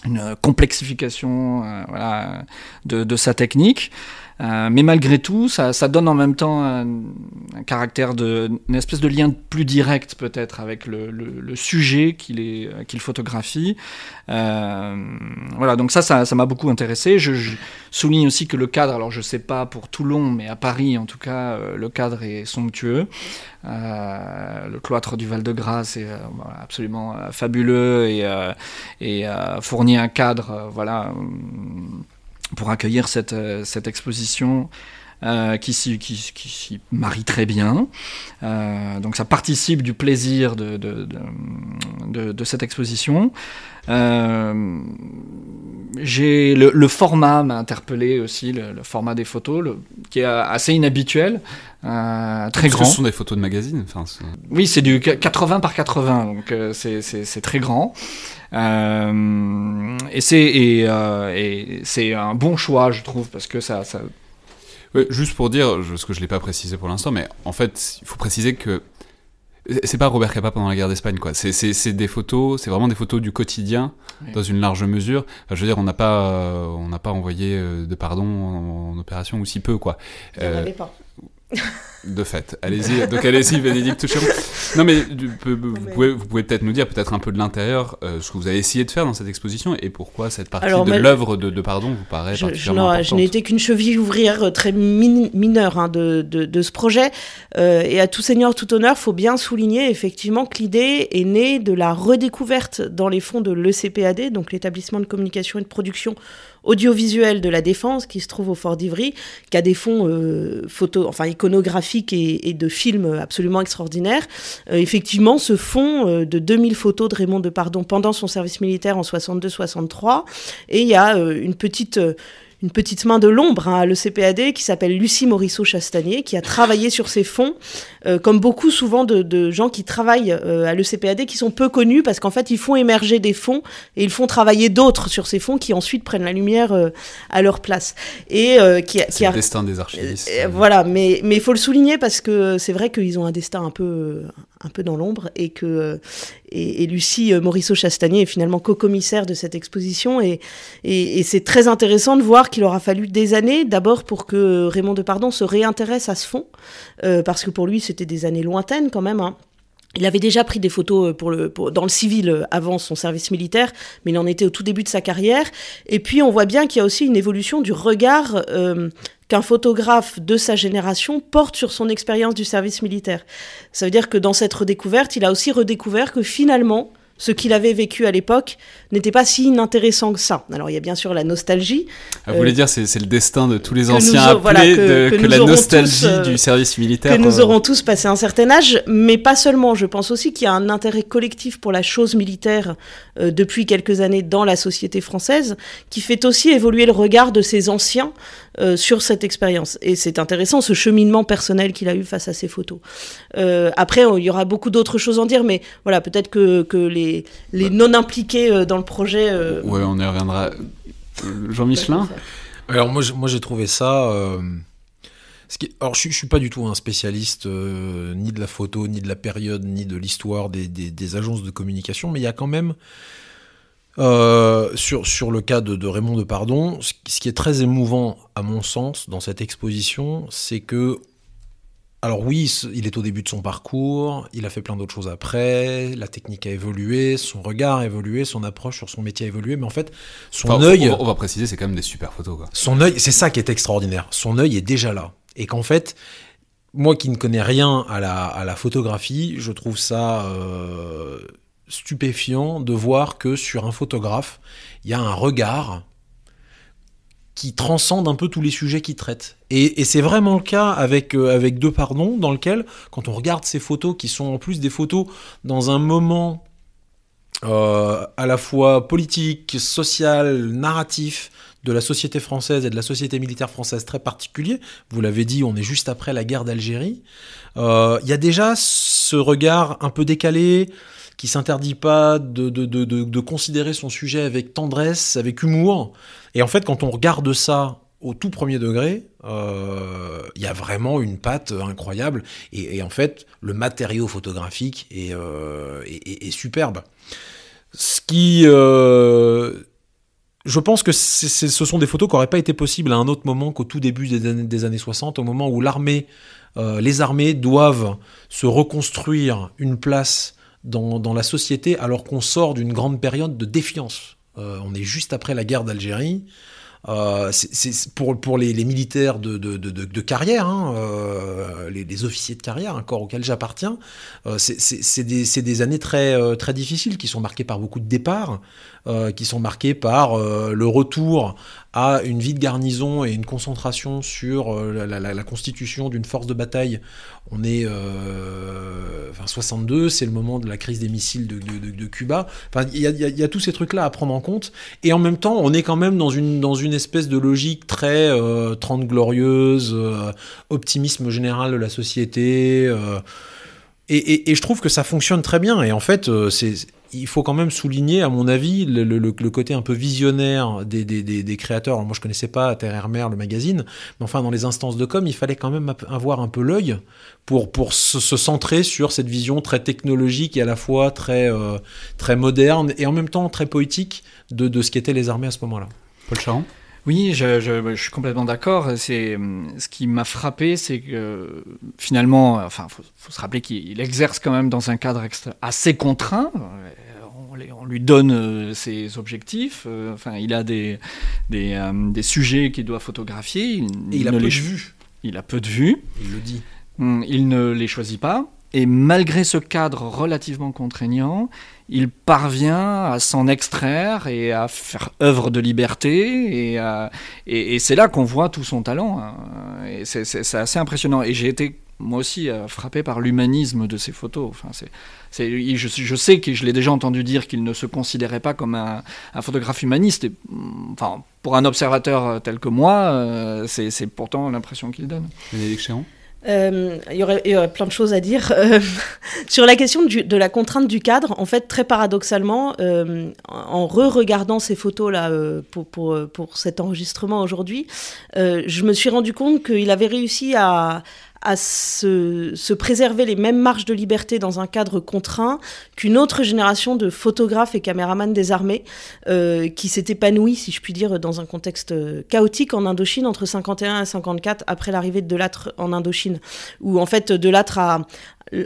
une complexification euh, de, sa technique. Euh, mais malgré tout, ça, donne en même temps un, caractère de, une espèce de lien plus direct peut-être avec le, sujet qu'il qu'il photographie. Euh, voilà, donc ça, ça m'a beaucoup intéressé. Je, souligne aussi que le cadre, alors je sais pas pour Toulon, mais à Paris en tout cas, euh, le cadre est somptueux. le cloître du Val-de-Grâce est absolument fabuleux et, et fournit un cadre, voilà pour accueillir cette, euh, exposition euh, qui s'y qui, marie très bien. Euh, donc ça participe du plaisir de, de, de, cette exposition. j'ai le, format m'a interpellé aussi, le, format des photos, qui est assez inhabituel, très grand. Ce sont des photos de magazine. Enfin, oui, c'est du 80 par 80, donc c'est très grand. Euh, et c'est euh, et, c'est un bon choix, je trouve, parce que ça. ça... juste pour dire, ce que je l'ai pas précisé pour l'instant, mais en fait, il faut préciser que c'est pas Robert Capa pendant la guerre d'Espagne, quoi. C'est des photos, c'est vraiment des photos du quotidien, dans une large mesure. je veux dire, on n'a pas, on n'a pas envoyé euh, de pardon en, opération ou si peu, quoi. Il n'y en avait pas. De fait, allez-y. Donc allez-y, Bénédicte. Non mais vous pouvez, vous pouvez peut-être nous dire peut-être un peu de l'intérieur euh, ce que vous avez essayé de faire dans cette exposition et pourquoi cette partie de l'œuvre de, Pardon vous paraît je, particulièrement je, je n'ai été qu'une cheville ouvrière euh, très mineure hein, de, de, ce projet euh, et à tout seigneur tout honneur, faut bien souligner effectivement que l'idée est née de la redécouverte dans les fonds de l'ECPAD, donc l'établissement de communication et de production audiovisuel de la Défense qui se trouve au Fort d'Ivry, qui a des fonds euh, photo, enfin iconographiques et, de films absolument extraordinaires. Euh, effectivement, ce fonds euh, de 2000 photos de Raymond Depardon pendant son service militaire en 62-63, et il y a une petite une petite main de l'ombre hein, à l'ECPAD qui s'appelle Lucie Morisseau-Chastanier, qui a travaillé sur ces fonds, euh, comme beaucoup souvent de, gens qui travaillent euh, à l'ECPAD, qui sont peu connus parce qu'en fait, ils font émerger des fonds et ils font travailler d'autres sur ces fonds qui ensuite prennent la lumière euh, à leur place. Et qui, qui a... le destin des archivistes. voilà, mais il faut le souligner parce que c'est vrai qu'ils ont un destin un peu, un peu dans l'ombre et que et, Lucie Morisseau-Chastanier est finalement co-commissaire de cette exposition et, et, et c'est très intéressant de voir qu'il aura fallu des années, d'abord pour que Raymond Depardon se réintéresse à ce fond, euh, parce que pour lui c'était des années lointaines quand même. Hein. Il avait déjà pris des photos euh, pour le, dans le civil euh, avant son service militaire, mais il en était au tout début de sa carrière. Et puis on voit bien qu'il y a aussi une évolution du regard qu'un photographe de sa génération porte sur son expérience du service militaire. Ça veut dire que dans cette redécouverte, il a aussi redécouvert que finalement, ce qu'il avait vécu à l'époque n'était pas si inintéressant que ça. Alors il y a bien sûr la nostalgie. Ah, vous voulez euh, dire c'est c'est le destin de tous les anciens appelés que, la nostalgie euh, du service militaire. Que nous aurons tous passé un certain âge, mais pas seulement. Je pense aussi qu'il y a un intérêt collectif pour la chose militaire euh, depuis quelques années dans la société française, qui fait aussi évoluer le regard de ces anciens sur cette expérience. Et c'est intéressant ce cheminement personnel qu'il a eu face à ces photos. après, il y aura beaucoup d'autres choses à en dire, mais voilà, peut-être que, que les, les bah. non impliqués dans le projet. Oui, on y reviendra. Jean Michelin. Alors moi, moi j'ai trouvé ça. Alors, je, ne suis pas du tout un spécialiste euh, ni de la photo, ni de la période, ni de l'histoire des, agences de communication, mais il y a quand même, euh, sur, sur le cas de, Raymond de Pardon, ce, qui est très émouvant, à mon sens, dans cette exposition, c'est que. Alors, oui, il est au début de son parcours, il a fait plein d'autres choses après, la technique a évolué, son regard a évolué, son approche sur son métier a évolué, mais en fait, son œil. On va préciser, c'est quand même des super photos. Quoi. Son œil, c'est ça qui est extraordinaire. Son œil est déjà là. Et qu'en fait, moi qui ne connais rien à la, à la photographie, je trouve ça euh, stupéfiant de voir que sur un photographe, il y a un regard qui transcende un peu tous les sujets qu'il traite. Et, c'est vraiment le cas avec, euh, avec Deux Pardons, dans lequel, quand on regarde ces photos, qui sont en plus des photos dans un moment euh, à la fois politique, social, narratif, de la société française et de la société militaire française très particulier. Vous l'avez dit, on est juste après la guerre d'Algérie. Euh, il y a déjà ce regard un peu décalé qui s'interdit pas de, de, considérer son sujet avec tendresse, avec humour. Et en fait, quand on regarde ça au tout premier degré, euh, il y a vraiment une patte incroyable. Et, en fait, le matériau photographique est, euh, est superbe. Ce qui je pense que ce sont des photos qui n'auraient pas été possibles à un autre moment qu'au tout début des années, des années 60, au moment où l'armée, euh, les armées doivent se reconstruire une place dans, la société alors qu'on sort d'une grande période de défiance. Euh, on est juste après la guerre d'Algérie. Euh, c'est pour, pour les, militaires de, de, de, carrière, hein, euh, les, officiers de carrière, un corps auquel j'appartiens, euh, c'est des, des, années très, très difficiles qui sont marquées par beaucoup de départs, qui sont marquées par le retour à une vie de garnison et une concentration sur la, constitution d'une force de bataille. On est enfin 62, c'est le moment de la crise des missiles de, Cuba. Enfin, il y a, tous ces trucs-là à prendre en compte. Et en même temps, on est quand même dans une, dans une espèce de logique très euh, trente glorieuse, euh, optimisme général de la société. Euh, et, et, je trouve que ça fonctionne très bien. Et en fait, c'est il faut quand même souligner, à mon avis, le, le, le côté un peu visionnaire des, des, des, des créateurs. moi, je connaissais pas Terre Hermer, le magazine, mais enfin, dans les instances de com, il fallait quand même avoir un peu l'œil pour, pour se, se, centrer sur cette vision très technologique et à la fois très, très moderne et en même temps très poétique de, de ce qu'étaient les armées à ce moment-là. Paul Charon? Oui, je, je, je, suis complètement d'accord. C'est ce qui m'a frappé, c'est que finalement, enfin, faut, faut se rappeler qu'il exerce quand même dans un cadre assez contraint. On, on, lui donne euh, ses objectifs. Euh, enfin, il a des des, euh, des sujets qu'il doit photographier. Il, Et il a peu les... de vues. Il a peu de vues. Il le dit. Hum, il ne les choisit pas. Et malgré ce cadre relativement contraignant, il parvient à s'en extraire et à faire œuvre de liberté. Et, et, c'est là qu'on voit tout son talent. Hein. Et c'est assez impressionnant. Et j'ai été moi aussi euh, frappé par l'humanisme de ses photos. Enfin, c'est, je, je, sais que je l'ai déjà entendu dire qu'il ne se considérait pas comme un, photographe humaniste. Et, enfin, pour un observateur tel que moi, euh, c'est, pourtant l'impression qu'il donne. Euh, il, y aurait, plein de choses à dire. Euh, <laughs> sur la question de la contrainte du cadre, en fait, très paradoxalement, euh, en re-regardant ces photos-là pour, pour, pour, cet enregistrement aujourd'hui, je me suis rendu compte qu'il avait réussi à, à se, préserver les mêmes marges de liberté dans un cadre contraint qu'une autre génération de photographes et caméramans des armées euh, qui s'est épanouie, si je puis dire, dans un contexte euh, chaotique en Indochine entre 51 et 54 après l'arrivée de Delattre en Indochine, où en fait Delattre a,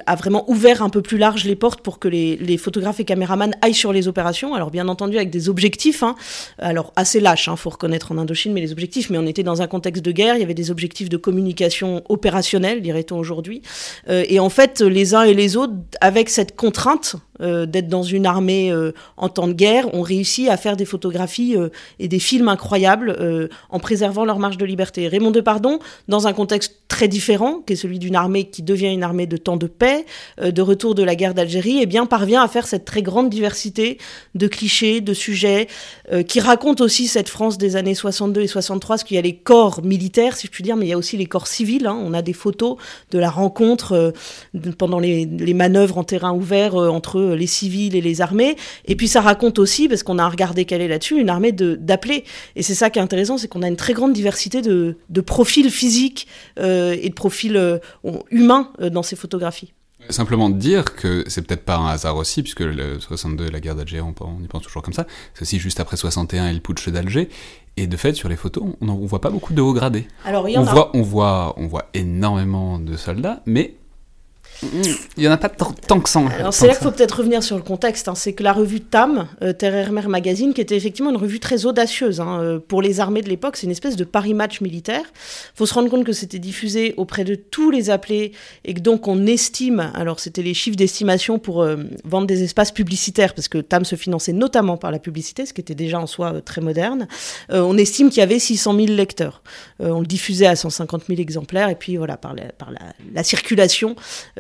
a vraiment ouvert un peu plus large les portes pour que les, photographes et caméramans aillent sur les opérations. Alors bien entendu avec des objectifs, hein. alors assez lâches, il hein, faut reconnaître en Indochine, mais les objectifs, mais on était dans un contexte de guerre, il y avait des objectifs de communication opérationnelle, dirait-on aujourd'hui. Euh, et en fait, les uns et les autres, avec cette contrainte d'être dans une armée en temps de guerre ont réussi à faire des photographies et des films incroyables en préservant leur marge de liberté. Raymond Depardon, dans un contexte très différent, qui est celui d'une armée qui devient une armée de temps de paix, de retour de la guerre d'Algérie, eh bien parvient à faire cette très grande diversité de clichés, de sujets, qui racontent aussi cette France des années 62 et 63, parce qu'il y a les corps militaires, si je puis dire, mais il y a aussi les corps civils. Hein. On a des photos de la rencontre euh, pendant les, manœuvres en terrain ouvert euh, entre les civils et les armées. Et puis ça raconte aussi, parce qu'on a regardé quelle est là-dessus, une armée d'appelés. Et c'est ça qui est intéressant, c'est qu'on a une très grande diversité de, profils physiques euh, et de profils humains dans ces photographies. Simplement dire que c'est peut-être pas un hasard aussi, puisque le 62 la guerre d'Alger, on, on, y pense toujours comme ça. C'est aussi juste après 61 et le putsch d'Alger. Et de fait, sur les photos, on ne voit pas beaucoup de hauts gradés. Alors, on, Voit, on, voit, on voit énormément de soldats, mais il n'y en a pas tant, que ça. Alors c'est là qu'il faut peut-être revenir sur le contexte. Hein. C'est que la revue TAM, euh, Terre Mer Magazine, qui était effectivement une revue très audacieuse hein, euh, pour les armées de l'époque, c'est une espèce de Paris match militaire. Il faut se rendre compte que c'était diffusé auprès de tous les appelés et que donc on estime, alors c'était les chiffres d'estimation pour euh, vendre des espaces publicitaires, parce que TAM se finançait notamment par la publicité, ce qui était déjà en soi très moderne. on estime qu'il y avait 600 000 lecteurs. on le diffusait à 150 000 exemplaires et puis voilà, par la, par la, la circulation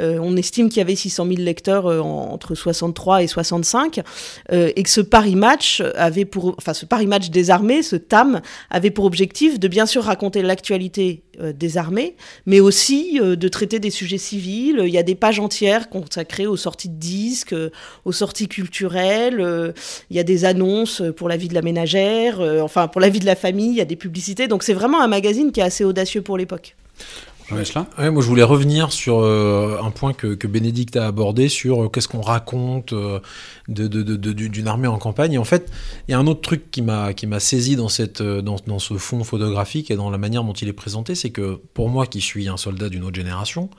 euh, on estime qu'il y avait 600 000 lecteurs euh, entre 63 et 65, euh, et que ce Paris Match avait pour, enfin ce Paris Match des armées, ce TAM, avait pour objectif de bien sûr raconter l'actualité des armées, mais aussi de traiter des sujets civils. Il y a des pages entières consacrées aux sorties de disques, aux sorties culturelles. il y a des annonces pour la vie de la ménagère, enfin pour la vie de la famille. Il y a des publicités. Donc c'est vraiment un magazine qui est assez audacieux pour l'époque. Ouais, moi je voulais revenir sur euh, un point que, que, Bénédicte a abordé sur euh, qu'est-ce qu'on raconte euh, de, d'une armée en campagne. Et en fait, il y a un autre truc qui m'a, qui m'a saisi dans, cette, dans, dans, ce fond photographique et dans la manière dont il est présenté, c'est que pour moi qui suis un soldat d'une autre génération,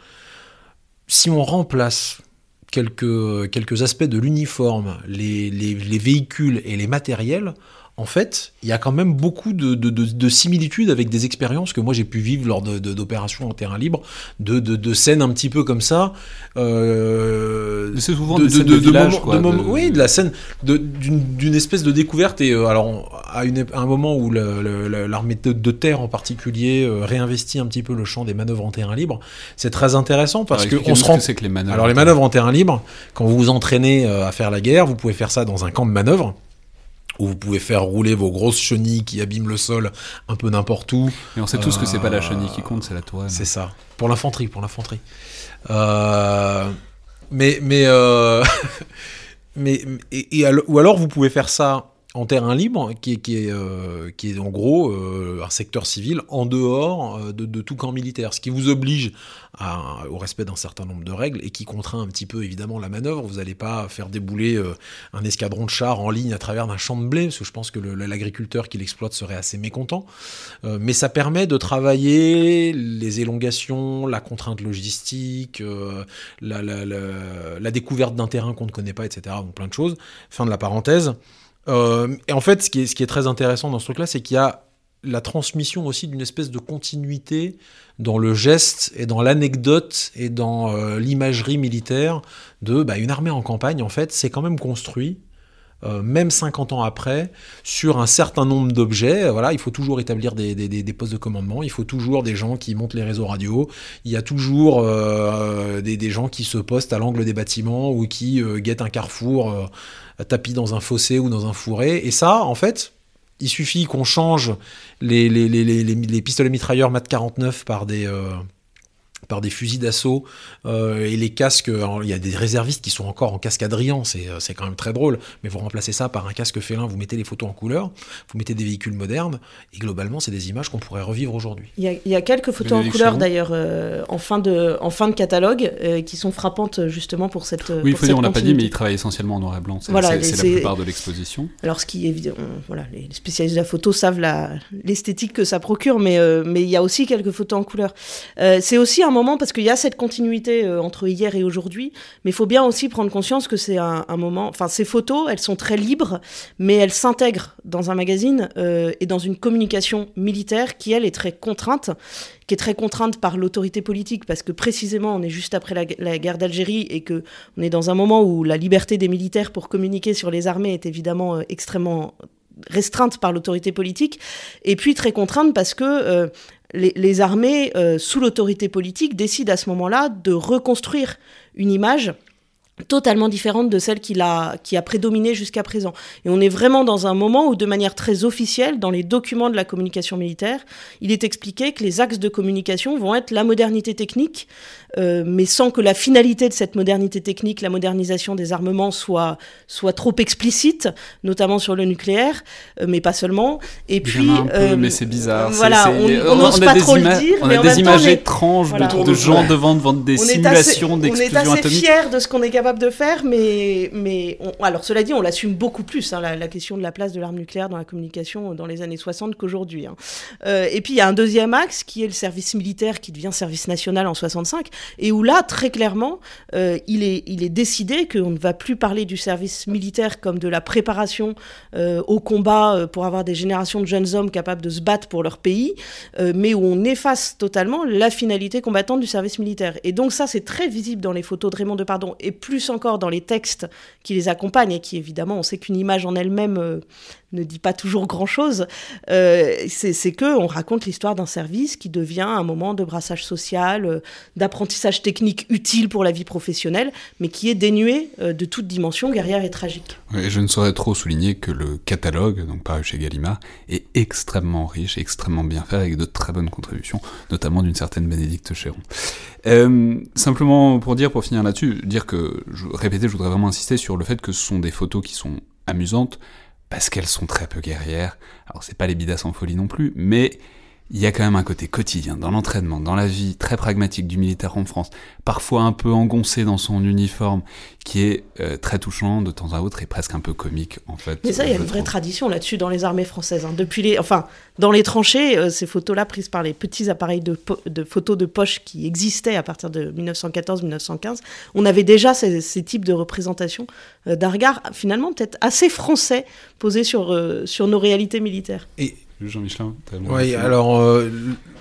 si on remplace quelques, quelques aspects de l'uniforme, les, les, les véhicules et les matériels, en fait, il y a quand même beaucoup de, similitudes avec des expériences que moi j'ai pu vivre lors d'opérations en terrain libre, de, scènes un petit peu comme ça. Euh, c'est souvent des scènes de, village, quoi, Oui, de la scène d'une espèce de découverte. Et euh, alors, à, un moment où l'armée de, terre en particulier euh, réinvestit un petit peu le champ des manœuvres en terrain libre, c'est très intéressant parce que on se rend. Que les manœuvres alors les manœuvres en terrain libre, quand vous vous entraînez à faire la guerre, vous pouvez faire ça dans un camp de manœuvre où vous pouvez faire rouler vos grosses chenilles qui abîment le sol un peu n'importe où. Mais on sait tous que c'est pas la chenille qui compte, c'est la toile. C'est ça. Pour l'infanterie, pour l'infanterie. Euh, mais mais euh, <laughs> mais et, ou alors vous pouvez faire ça en terrain libre, qui est, qui est, euh, qui est en gros euh, un secteur civil en dehors euh, de, tout camp militaire, ce qui vous oblige au respect d'un certain nombre de règles et qui contraint un petit peu évidemment la manœuvre. Vous n'allez pas faire débouler un escadron de chars en ligne à travers d'un champ de blé, parce que je pense que l'agriculteur qui l'exploite serait assez mécontent. mais ça permet de travailler les élongations, la contrainte logistique, la, la, découverte d'un terrain qu'on ne connaît pas, etc. Donc plein de choses. Fin de la parenthèse. Euh, et en fait, ce qui, est, très intéressant dans ce truc-là, c'est qu'il y a la transmission aussi d'une espèce de continuité dans le geste et dans l'anecdote et dans euh, l'imagerie militaire de bah, une armée en campagne, en fait, c'est quand même construit. Euh, même 50 ans après, sur un certain nombre d'objets. Voilà, il faut toujours établir des, postes de commandement, il faut toujours des gens qui montent les réseaux radio, il y a toujours des, gens qui se postent à l'angle des bâtiments ou qui guettent un carrefour tapis dans un fossé ou dans un fourré. Et ça, en fait, il suffit qu'on change les, les, pistolets mitrailleurs MAT 49 par des, euh, par des fusils d'assaut euh, et les casques. il y a des réservistes qui sont encore en casque Adrien, euh, c'est quand même très drôle. Mais vous remplacez ça par un casque félin, vous mettez les photos en couleur, vous mettez des véhicules modernes, et globalement, c'est des images qu'on pourrait revivre aujourd'hui. Il, y a quelques photos en couleur d'ailleurs euh, en, fin de, en fin de catalogue qui sont frappantes justement pour cette. Oui, il faut dire, on l'a pas dit, mais il travaille essentiellement en noir et blanc. C'est voilà, la plupart de l'exposition. Alors, ce qui est voilà, les spécialistes de la photo savent l'esthétique que ça procure, mais mais il y a aussi quelques photos en couleur. c'est aussi un moment, parce qu'il y a cette continuité euh, entre hier et aujourd'hui, mais il faut bien aussi prendre conscience que c'est un, moment, enfin ces photos, elles sont très libres, mais elles s'intègrent dans un magazine euh, et dans une communication militaire qui, elle, est très contrainte, qui est très contrainte par l'autorité politique, parce que précisément, on est juste après la, guerre d'Algérie et que on est dans un moment où la liberté des militaires pour communiquer sur les armées est évidemment extrêmement restreinte par l'autorité politique, et puis très contrainte parce que euh, les, armées, euh, sous l'autorité politique, décident à ce moment-là de reconstruire une image totalement différente de celle qui a, qui a prédominé jusqu'à présent. Et on est vraiment dans un moment où, de manière très officielle, dans les documents de la communication militaire, il est expliqué que les axes de communication vont être la modernité technique, euh, mais sans que la finalité de cette modernité technique, la modernisation des armements, soit, soit trop explicite, notamment sur le nucléaire, euh, mais pas seulement. Et puis, un peu, euh, mais c'est bizarre. Voilà, on n'ose pas trop le dire. On a des images étranges de, gens devant, devant des simulations d'explosion atomique. On est assez fiers de ce qu'on est capable de faire, mais, mais alors cela dit, on l'assume beaucoup plus, hein, la, question de la place de l'arme nucléaire dans la communication dans les années 60 qu'aujourd'hui. Hein. et puis il y a un deuxième axe qui est le service militaire qui devient service national en 65 et où là, très clairement, euh, il, est, il est décidé qu'on ne va plus parler du service militaire comme de la préparation euh, au combat euh, pour avoir des générations de jeunes hommes capables de se battre pour leur pays, mais où on efface totalement la finalité combattante du service militaire. Et donc ça, c'est très visible dans les photos de Raymond Depardon, et plus encore dans les textes qui les accompagnent, et qui évidemment, on sait qu'une image en elle-même ne dit pas toujours grand-chose, euh, c'est que on raconte l'histoire d'un service qui devient un moment de brassage social, euh, d'apprentissage technique utile pour la vie professionnelle, mais qui est dénué euh, de toute dimension guerrière et tragique. Et je ne saurais trop souligner que le catalogue, donc paru chez Gallimard, est extrêmement riche, extrêmement bien fait, avec de très bonnes contributions, notamment d'une certaine Bénédicte Chéron. simplement pour finir là-dessus, dire que, je, répéter, je voudrais vraiment insister sur le fait que ce sont des photos qui sont amusantes, parce qu'elles sont très peu guerrières. Alors c'est pas les bidasses en folie non plus, mais il y a quand même un côté quotidien dans l'entraînement, dans la vie très pragmatique du militaire en France, parfois un peu engoncé dans son uniforme, qui est euh, très touchant de temps à autre et presque un peu comique en fait. Mais ça, il y a une vraie tradition là-dessus dans les armées françaises. Hein. Depuis les, enfin, dans les tranchées, euh, ces photos-là prises par les petits appareils de, de, photos de poche qui existaient à partir de 1914-1915, on avait déjà ces, types de représentations euh, d'un regard finalement peut-être assez français posé sur sur nos réalités militaires. Et Jean-Michelin Oui, alors euh,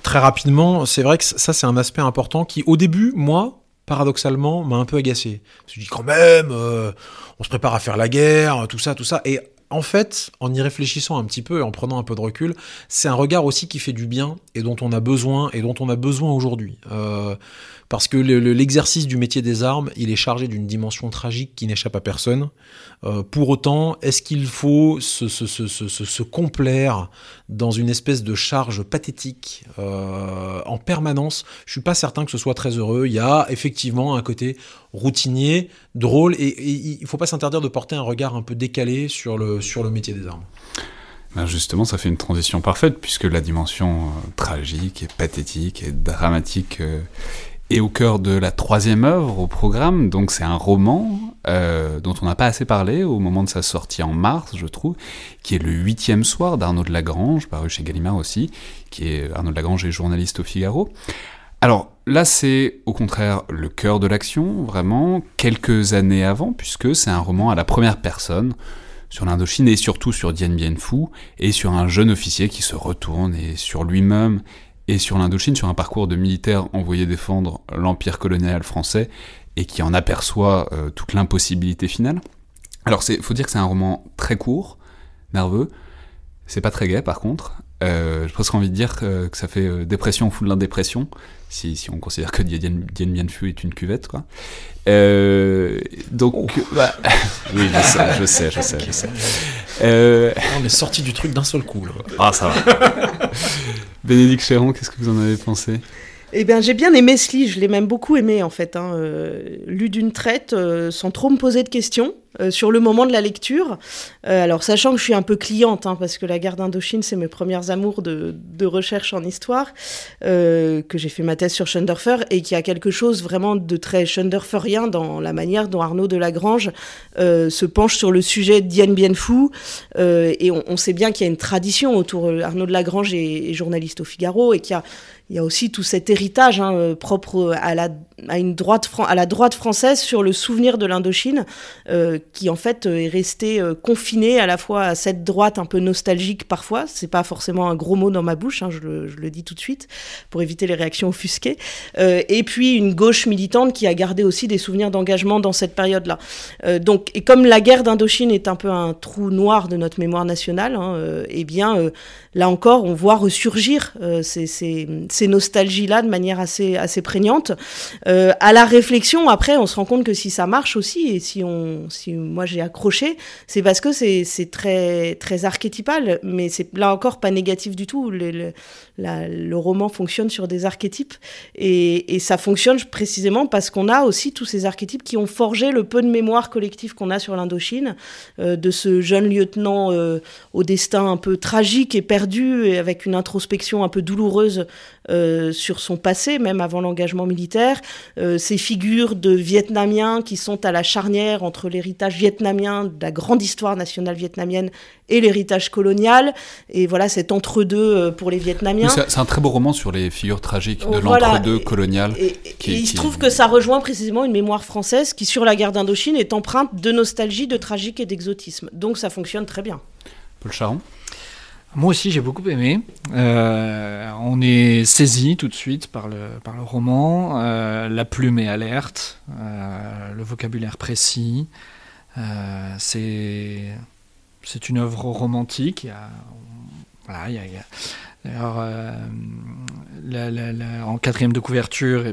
très rapidement, c'est vrai que ça c'est un aspect important qui au début, moi, paradoxalement, m'a un peu agacé. Je me dis quand même, euh, on se prépare à faire la guerre, tout ça, tout ça. Et en fait, en y réfléchissant un petit peu et en prenant un peu de recul, c'est un regard aussi qui fait du bien et dont on a besoin et dont on a besoin aujourd'hui. Euh, parce que l'exercice du métier des armes, il est chargé d'une dimension tragique qui n'échappe à personne. Euh, pour autant, est-ce qu'il faut se, complaire dans une espèce de charge pathétique euh, en permanence? Je suis pas certain que ce soit très heureux. Il y a effectivement un côté routinier, drôle, et, il il faut pas s'interdire de porter un regard un peu décalé sur le, métier des armes. Ben justement, ça fait une transition parfaite, puisque la dimension euh, tragique et pathétique et dramatique est au cœur de la troisième œuvre au programme. Donc c'est un roman euh, dont on n'a pas assez parlé au moment de sa sortie en mars, je trouve, qui est le huitième soir d'Arnaud Lagrange, paru chez Gallimard aussi, qui est Arnaud Lagrange est journaliste au Figaro. Alors là, c'est au contraire le cœur de l'action, vraiment, quelques années avant, puisque c'est un roman à la première personne sur l'Indochine et surtout sur Dien Bien Phu et sur un jeune officier qui se retourne et sur lui-même et sur l'Indochine, sur un parcours de militaires envoyés défendre l'empire colonial français et qui en aperçoit euh, toute l'impossibilité finale. Alors, il faut dire que c'est un roman très court, nerveux. C'est pas très gai, par contre. Euh, J'ai presque envie de dire que, ça fait euh, dépression au fond de l'indépression, si, si on considère que Dien, Dien Bien Phu est une cuvette, quoi. Euh, donc, oh. bah, <laughs> oui, je sais, je sais, je sais, je sais. Euh, on est sorti du truc d'un seul coup. Là. Ah, ça va. <laughs> Bénédicte Chéron, qu'est-ce que vous en avez pensé? Eh bien, j'ai bien aimé ce livre, je l'ai même beaucoup aimé en fait. Hein. Euh, lu d'une traite, sans trop me poser de questions. Euh, sur le moment de la lecture. Euh, alors, sachant que je suis un peu cliente, hein, parce que la guerre d'Indochine, c'est mes premières amours de, recherche en histoire, que j'ai fait ma thèse sur Schunderfer, et qui a quelque chose vraiment de très Schunderferien dans la manière dont Arnaud de Lagrange se penche sur le sujet d'Yen Bien et on, sait bien qu'il y a une tradition autour. Arnaud de Lagrange est, est journaliste au Figaro, et qu'il y a y aussi tout cet héritage hein, euh, propre à la, droite, française sur le souvenir de l'Indochine, euh, qui en fait euh, est resté confiné à la fois à cette droite un peu nostalgique parfois, c'est pas forcément un gros mot dans ma bouche, hein, je, le, dis tout de suite, pour éviter les réactions offusquées, et puis une gauche militante qui a gardé aussi des souvenirs d'engagement dans cette période-là. donc, et comme la guerre d'Indochine est un peu un trou noir de notre mémoire nationale, hein, eh bien, là encore, on voit ressurgir ces, ces nostalgies-là de manière assez, prégnante. Euh, à la réflexion, après, on se rend compte que si ça marche aussi, et si, on, si moi j'ai accroché, c'est parce que c'est très, très archétypal, mais c'est là encore pas négatif du tout. Le, roman fonctionne sur des archétypes, et, ça fonctionne précisément parce qu'on a aussi tous ces archétypes qui ont forgé le peu de mémoire collective qu'on a sur l'Indochine, euh, de ce jeune lieutenant euh, au destin un peu tragique et perdu, et avec une introspection un peu douloureuse euh, sur son passé, même avant l'engagement militaire. Euh, ces figures de Vietnamiens qui sont à la charnière entre l'héritage vietnamien de la grande histoire nationale vietnamienne et l'héritage colonial. Et voilà, c'est entre-deux euh, pour les Vietnamiens. c'est un très beau roman sur les figures tragiques de l'entre-deux colonial. Et, il se trouve que ça rejoint précisément une mémoire française qui, sur la guerre d'Indochine, est empreinte de nostalgie, de tragique et d'exotisme. Donc ça fonctionne très bien. Paul Charon? Moi aussi, j'ai beaucoup aimé. Euh, on est saisi tout de suite par le, par le roman. Euh, la plume est alerte, euh, le vocabulaire précis. c'est c'est une œuvre romantique. Voilà, il y a, D'ailleurs, euh, en quatrième de couverture,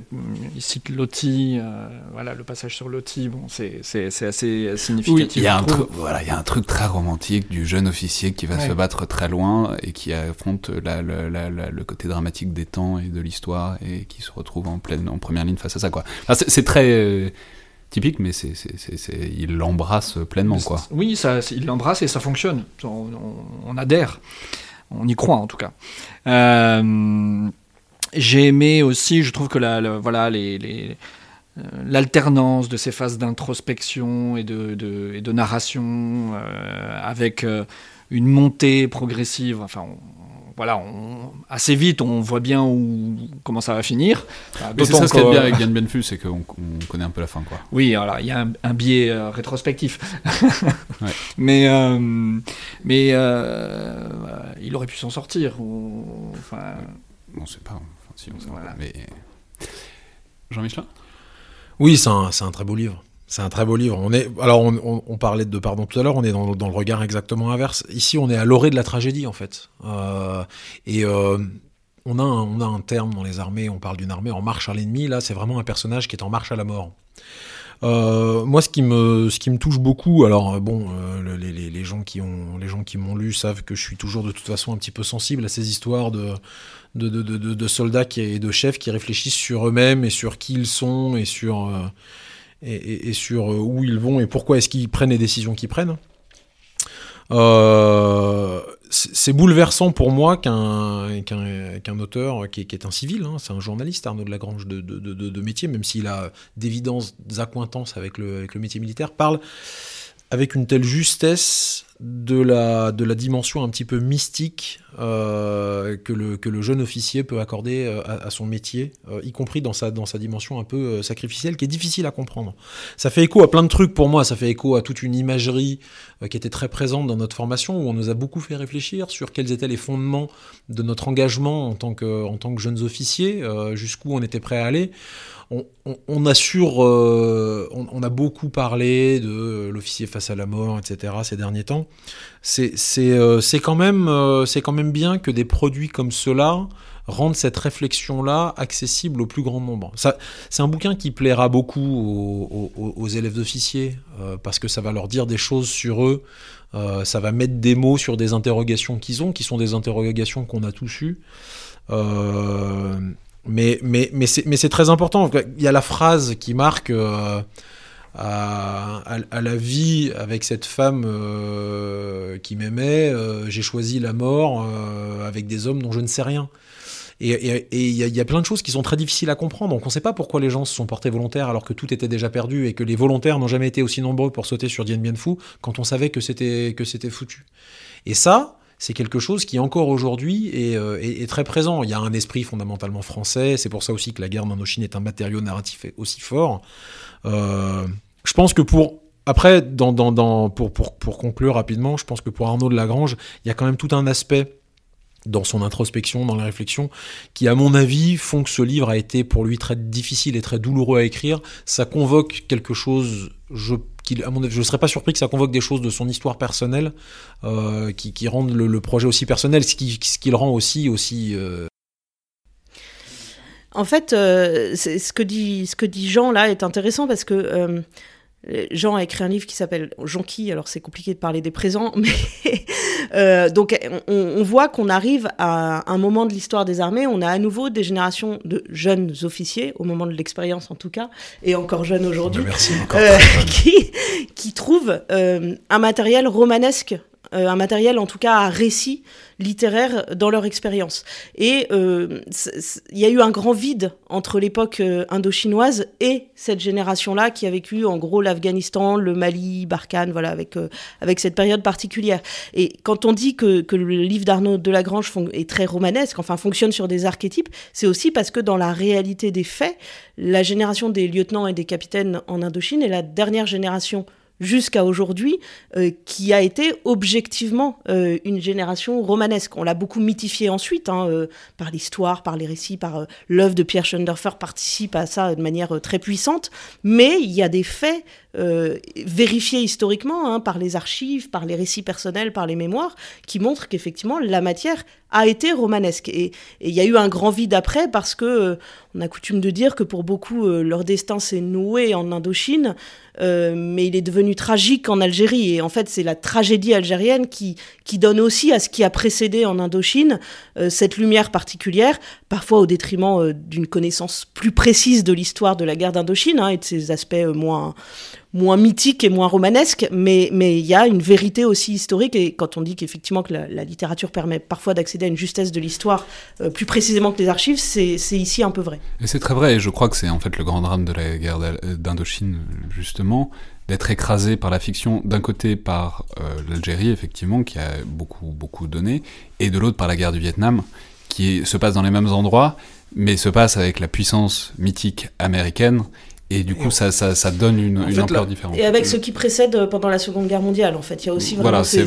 il cite Loti, euh, voilà, le passage sur Loti, bon, c'est assez significatif. il y, a un truc, voilà, il y a un truc très romantique du jeune officier qui va se battre très loin et qui affronte le côté dramatique des temps et de l'histoire et qui se retrouve en, pleine, en première ligne face à ça. quoi. c'est très... Euh, typique, mais c'est, il l'embrasse pleinement. Quoi. Oui, ça, il l'embrasse et ça fonctionne. on adhère on y croit en tout cas. Euh, j'ai aimé aussi, je trouve que la, voilà, euh, l'alternance de ces phases d'introspection et de, de, narration euh, avec une montée progressive. Enfin, voilà, assez vite, on voit bien où, comment ça va finir. c'est ça ce qui est bien avec Yann Benfu, c'est qu'on connaît un peu la fin. Quoi. Oui, alors il y a un, biais euh, rétrospectif. <laughs> Mais, euh, mais euh, il aurait pu s'en sortir. enfin... On sait pas. si on sait Mais... Jean-Michel Oui, c'est un, un très beau livre. C'est un très beau livre. On est, alors, on, parlait de pardon tout à l'heure, on est dans, le regard exactement inverse. Ici, on est à l'orée de la tragédie, en fait. Euh, et euh, on, a un, on a un terme dans les armées, on parle d'une armée en marche à l'ennemi. Là, c'est vraiment un personnage qui est en marche à la mort. Euh, moi, ce qui me, ce qui me touche beaucoup, alors bon, les, gens qui ont, les gens qui m'ont lu savent que je suis toujours de toute façon un petit peu sensible à ces histoires de, de, de, soldats et de chefs qui réfléchissent sur eux-mêmes et sur qui ils sont et sur et, sur euh, où ils vont et pourquoi est-ce qu'ils prennent les décisions qu'ils prennent. Euh, c'est bouleversant pour moi qu'un qu'un auteur qui est, un civil, hein, c'est un journaliste, Arnaud de Lagrange de, de, de, métier, même s'il a d'évidentes accointances avec le, avec le métier militaire, parle avec une telle justesse de la, de la dimension un petit peu mystique euh, que, le, jeune officier peut accorder euh, à, son métier, euh, y compris dans sa, dimension un peu sacrificielle, qui est difficile à comprendre. Ça fait écho à plein de trucs pour moi, ça fait écho à toute une imagerie qui était très présente dans notre formation, où on nous a beaucoup fait réfléchir sur quels étaient les fondements de notre engagement en tant que, jeunes officiers, jusqu'où on était prêt à aller on, assure, on, a beaucoup parlé de l'officier face à la mort, etc. ces derniers temps. C'est euh, quand, même, euh, quand même bien que des produits comme ceux-là rendent cette réflexion-là accessible au plus grand nombre. C'est un bouquin qui plaira beaucoup aux, élèves d'officiers, parce que ça va leur dire des choses sur eux, ça va mettre des mots sur des interrogations qu'ils ont, qui sont des interrogations qu'on a tous eues. Mais, mais, mais c'est très important. Il y a la phrase qui marque euh, à, la vie avec cette femme qui m'aimait, j'ai choisi la mort avec des hommes dont je ne sais rien. Et il y, a plein de choses qui sont très difficiles à comprendre. Donc on ne sait pas pourquoi les gens se sont portés volontaires alors que tout était déjà perdu et que les volontaires n'ont jamais été aussi nombreux pour sauter sur Dien Bien quand on savait que c'était que c'était foutu. Et ça, c'est quelque chose qui encore aujourd'hui euh, est, très présent. Il y a un esprit fondamentalement français. C'est pour ça aussi que la guerre d'Indochine est un matériau narratif aussi fort. Euh, je pense que pour après, pour, pour, pour conclure rapidement, je pense que pour Arnaud de Lagrange, il y a quand même tout un aspect dans son introspection, dans les réflexions, qui, à mon avis, font que ce livre a été pour lui très difficile et très douloureux à écrire. Ça convoque quelque chose, je ne serais pas surpris que ça convoque des choses de son histoire personnelle euh, qui, rendent le, projet aussi personnel, ce qui, qui le rend aussi aussi. Euh, en fait, euh, ce que dit ce que dit Jean là est intéressant parce que Jean a écrit un livre qui s'appelle Jean qui, alors c'est compliqué de parler des présents, <laughs> mais euh, donc on, voit qu'on arrive à un moment de l'histoire des armées, on a à nouveau des générations de jeunes officiers, au moment de l'expérience en tout cas, et encore jeunes aujourd'hui, euh, <laughs> qui, qui trouvent euh, un matériel romanesque euh, un matériel en tout cas à récit littéraire dans leur expérience. Et euh, il y a eu un grand vide entre l'époque euh, indo-chinoise et cette génération-là qui a vécu en gros l'Afghanistan, le Mali, Barkhane, voilà, avec, avec cette période particulière. Et quand on dit que, que le livre d'Arnaud Delagrange est très romanesque, enfin fonctionne sur des archétypes, c'est aussi parce que dans la réalité des faits, la génération des lieutenants et des capitaines en Indochine est la dernière génération jusqu'à aujourd'hui, euh, qui a été objectivement euh, une génération romanesque. On l'a beaucoup mythifié ensuite, hein, euh, par l'histoire, par les récits, par l'œuvre de Pierre Schoenderfer participe à ça de manière très puissante, mais il y a des faits vérifiés historiquement hein, par les archives, par les récits personnels, par les mémoires, qui montrent qu'effectivement la matière a été romanesque. Et il y a eu un grand vide après parce que on a coutume de dire que pour beaucoup leur destin s'est noué en Indochine. Euh, mais il est devenu tragique en Algérie. Et en fait, c'est la tragédie algérienne qui, qui donne aussi à ce qui a précédé en Indochine euh, cette lumière particulière, parfois au détriment euh, d'une connaissance plus précise de l'histoire de la guerre d'Indochine hein, et de ses aspects moins moins mythique et moins romanesque, mais il y a une vérité aussi historique. Et quand on dit qu'effectivement que la, littérature permet parfois d'accéder à une justesse de l'histoire euh, plus précisément que les archives, c'est ici un peu vrai. Et c'est très vrai. Et je crois que c'est en fait le grand drame de la guerre d'Indochine justement d'être écrasé par la fiction d'un côté par euh, l'Algérie effectivement qui a beaucoup beaucoup donné et de l'autre par la guerre du Vietnam qui se passe dans les mêmes endroits mais se passe avec la puissance mythique américaine et du coup, ça, ça, ça, donne une, une ampleur différente. Et avec ce qui précède euh, pendant la Seconde Guerre mondiale, en fait, il y a aussi vraiment cette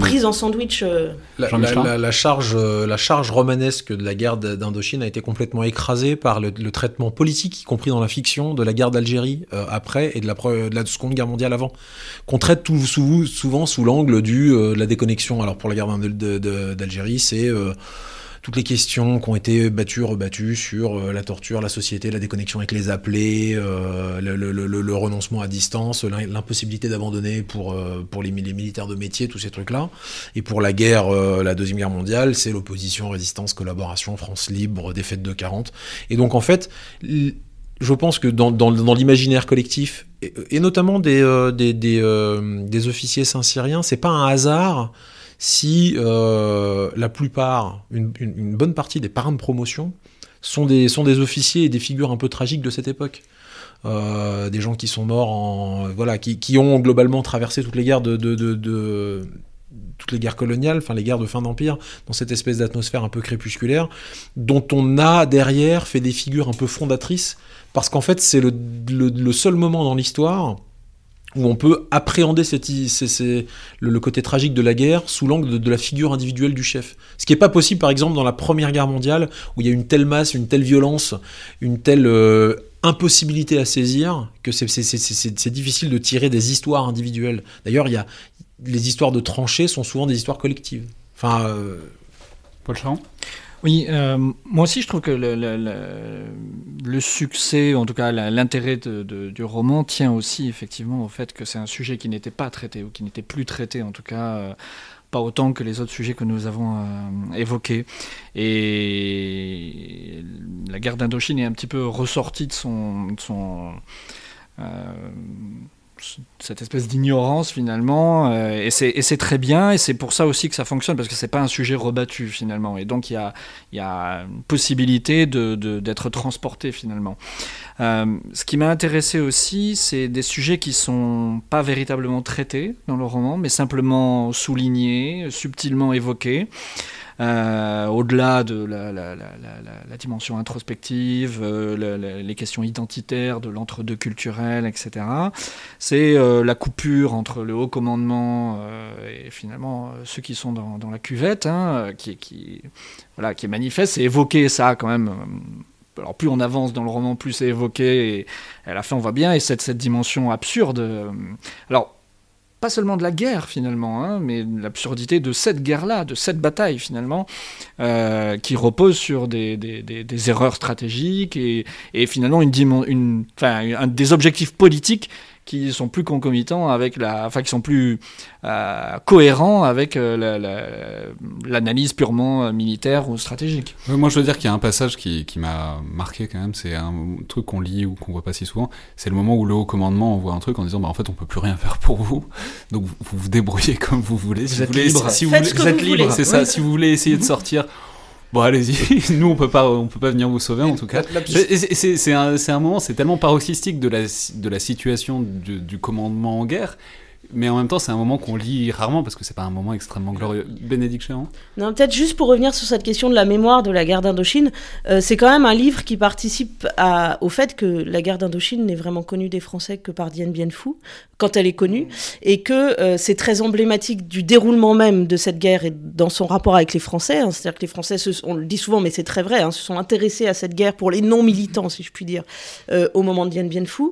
prise en sandwich. Euh, la, la, charge, euh, la charge romanesque de la guerre d'Indochine a été complètement écrasée par le, traitement politique, y compris dans la fiction, de la guerre d'Algérie après et de la, de la Seconde Guerre mondiale avant, qu'on traite tout, souvent sous l'angle de la déconnexion. Alors pour la guerre d'Algérie, c'est toutes les questions qui ont été battues, rebattues sur euh, la torture, la société, la déconnexion avec les appelés, euh, le, renoncement à distance, l'impossibilité d'abandonner pour, euh, pour les, militaires de métier, tous ces trucs-là. Et pour la guerre, la Deuxième Guerre mondiale, c'est l'opposition, résistance, collaboration, France libre, défaite de 40. Et donc en fait, je pense que dans, dans, l'imaginaire collectif, et, notamment des, des, des, officiers saint-syriens, c'est pas un hasard si euh, la plupart, une, bonne partie des parrains de promotion sont des, officiers et des figures un peu tragiques de cette époque. Euh, des gens qui sont morts en voilà qui, ont globalement traversé toutes les guerres de, toutes les guerres coloniales, enfin les guerres de fin d'empire, dans cette espèce d'atmosphère un peu crépusculaire, dont on a derrière fait des figures un peu fondatrices, parce qu'en fait c'est le, le, seul moment dans l'histoire où on peut appréhender cette, le, côté tragique de la guerre sous l'angle de, la figure individuelle du chef. Ce qui n'est pas possible, par exemple, dans la Première Guerre mondiale, où il y a une telle masse, une telle violence, une telle euh, impossibilité à saisir, que c'est difficile de tirer des histoires individuelles. D'ailleurs, il y a, les histoires de tranchées sont souvent des histoires collectives. Enfin, euh, Paul Charon oui, euh, moi aussi je trouve que le, succès, en tout cas l'intérêt du roman tient aussi effectivement au fait que c'est un sujet qui n'était pas traité, ou qui n'était plus traité en tout cas, euh, pas autant que les autres sujets que nous avons euh, évoqués. Et la guerre d'Indochine est un petit peu ressortie de son... De son cette espèce d'ignorance finalement et c'est très bien et c'est pour ça aussi que ça fonctionne parce que c'est pas un sujet rebattu finalement. Et donc il y a, y a une possibilité d'être de, transporté finalement. Ce qui m'a intéressé aussi c'est des sujets qui sont pas véritablement traités dans le roman mais simplement soulignés subtilement évoqués euh, au-delà de la, dimension introspective, euh, les questions identitaires, de l'entre-deux culturel, etc. C'est euh, la coupure entre le haut commandement et finalement ceux qui sont dans, la cuvette, hein, qui, voilà, qui est manifeste. C'est évoquer ça quand même alors plus on avance dans le roman, plus c'est évoqué, et à la fin on voit bien, et cette, cette dimension absurde. Alors pas seulement de la guerre finalement, hein, mais l'absurdité de cette guerre-là, de cette bataille finalement, euh, qui repose sur des, erreurs stratégiques et, et finalement un, des objectifs politiques qui sont plus concomitants avec la, enfin qui sont plus euh, cohérents avec euh, l'analyse purement euh, militaire ou stratégique. moi, je veux dire qu'il y a un passage qui, qui m'a marqué quand même. C'est un truc qu'on lit ou qu'on voit pas si souvent. C'est le moment où le haut commandement envoie un truc en disant, bah en fait, on peut plus rien faire pour vous, donc vous vous, débrouillez <laughs> comme vous voulez. Vous, êtes libre. Si, vous, êtes libre. C'est ça. Si vous voulez essayer de sortir. Bon, allez-y. <laughs> Nous, on peut pas, on peut pas venir vous sauver en tout cas. C'est un, un, moment, c'est tellement paroxystique de la, de la situation du, du commandement en guerre mais en même temps, c'est un moment qu'on lit rarement parce que c'est pas un moment extrêmement glorieux. Bénédicte Chéron Non, peut-être juste pour revenir sur cette question de la mémoire de la guerre d'Indochine, euh, c'est quand même un livre qui participe au fait que la guerre d'Indochine n'est vraiment connue des Français que par Dien Bien Phu, quand elle est connue, et que euh, c'est très emblématique du déroulement même de cette guerre et dans son rapport avec les Français. Hein. C'est-à-dire que les Français, on le dit souvent, mais c'est très vrai, hein, se sont intéressés à cette guerre pour les non-militants, si je puis dire, euh, au moment de Dien Bien Phu,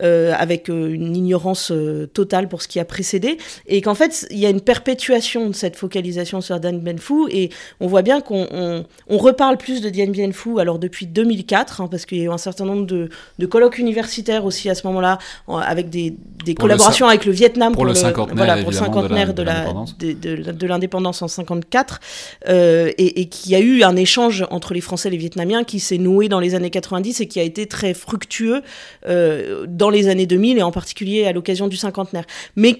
avec une ignorance totale pour ce qui a précédé, et qu'en fait, il y a une perpétuation de cette focalisation sur Dien Bien Phu, et on voit bien qu'on on, reparle plus de Dien Bien Phu, alors depuis 2004, hein, parce qu'il y a eu un certain nombre de, de colloques universitaires aussi à ce moment-là, avec des, des collaborations avec le Vietnam pour, le, cinquantenaire, pour de l'indépendance en 54, euh, et, et qu'il y a eu un échange entre les Français et les Vietnamiens qui s'est noué dans les années 90 et qui a été très fructueux euh, dans les années 2000 et en particulier à l'occasion du cinquantenaire. Mais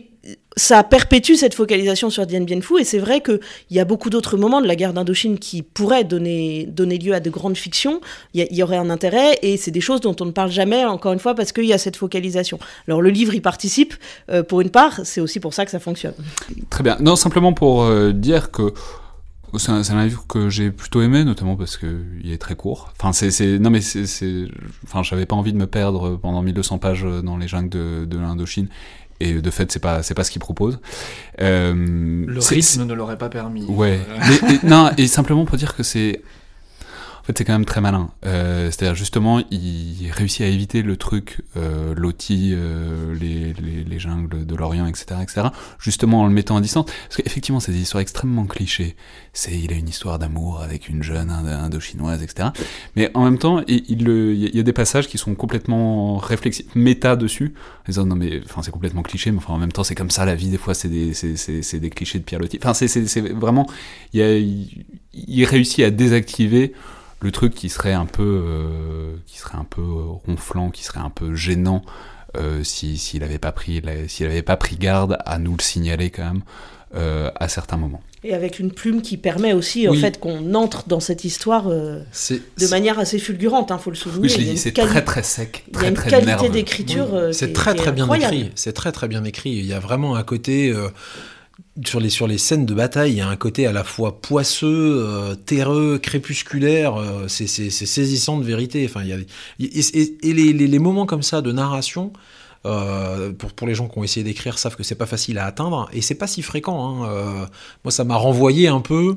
ça perpétue cette focalisation sur Dien Bien Phu et c'est vrai qu'il y a beaucoup d'autres moments de la guerre d'Indochine qui pourraient donner, lieu à de grandes fictions. Il y, aurait un intérêt et c'est des choses dont on ne parle jamais, encore une fois, parce qu'il y a cette focalisation. Alors le livre y participe euh, pour une part, c'est aussi pour ça que ça fonctionne. Très bien. Non, simplement pour euh, dire que c'est un, livre que j'ai plutôt aimé, notamment parce qu'il est très court. Enfin, c'est, non mais c'est, enfin, j'avais pas envie de me perdre pendant 1200 pages dans les jungles de l'Indochine et de fait c'est pas c'est pas ce qu'il propose. Euh, le rythme ne l'aurait pas permis. Ouais. Non et simplement pour dire que c'est fait, c'est quand même très malin. Euh, c'est-à-dire, justement, il réussit à éviter le truc euh, loti, euh, les, les, les, jungles de l'Orient, etc., etc., justement en le mettant à distance. Parce qu'effectivement, c'est des histoires extrêmement clichés. C'est, il a une histoire d'amour avec une jeune indo-chinoise, etc. Mais en même temps, il, il, y a des passages qui sont complètement réflexifs, méta dessus. En disant, non, mais enfin, c'est complètement cliché, mais enfin, en même temps, c'est comme ça la vie. Des fois, c'est des, c'est, des clichés de Pierre Loti. Enfin, c'est, c'est, vraiment, il, y a, il, il réussit à désactiver le truc qui serait un peu, euh, qui serait un peu ronflant, qui serait un peu gênant euh, s'il n'avait pas pris, s'il avait pas pris garde à nous le signaler quand même euh, à certains moments. Et avec une plume qui permet aussi en fait qu'on entre dans cette histoire de manière assez fulgurante, il hein, faut le souligner. Oui, c'est très très sec, très, il y a une très qualité d'écriture. c'est très très bien écrit. C'est très très bien écrit. Il y a vraiment un côté sur les, sur les scènes de bataille, il y a un côté à la fois poisseux, euh, terreux, crépusculaire, euh, c'est saisissant de vérité. Enfin, il y a, et, les, les, moments comme ça de narration, euh, pour, pour les gens qui ont essayé d'écrire, savent que c'est pas facile à atteindre, et c'est pas si fréquent. Hein. moi, ça m'a renvoyé un peu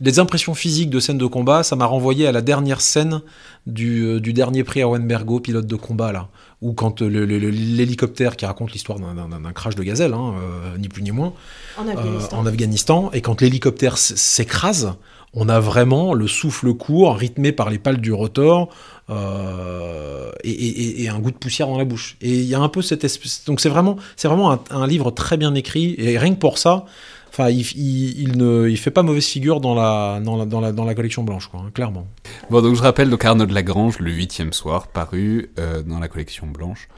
les impressions physiques de scènes de combat, ça m'a renvoyé à la dernière scène du, du dernier prix à Wenbergo, pilote de combat, là, ou quand l'hélicoptère qui raconte l'histoire d'un crash de gazelle, hein, euh, ni plus ni moins, en Afghanistan, euh, en Afghanistan et quand l'hélicoptère s'écrase, on a vraiment le souffle court, rythmé par les pales du rotor, euh, et, un goût de poussière dans la bouche. Et il y a un peu cette espèce... Donc c'est vraiment, vraiment un, livre très bien écrit, et rien que pour ça, Enfin, il, ne il fait pas mauvaise figure dans la, dans la, dans la, dans la collection blanche, quoi, hein, clairement. Bon, donc je rappelle donc Arnaud de Lagrange, le huitième soir, paru euh, dans la collection blanche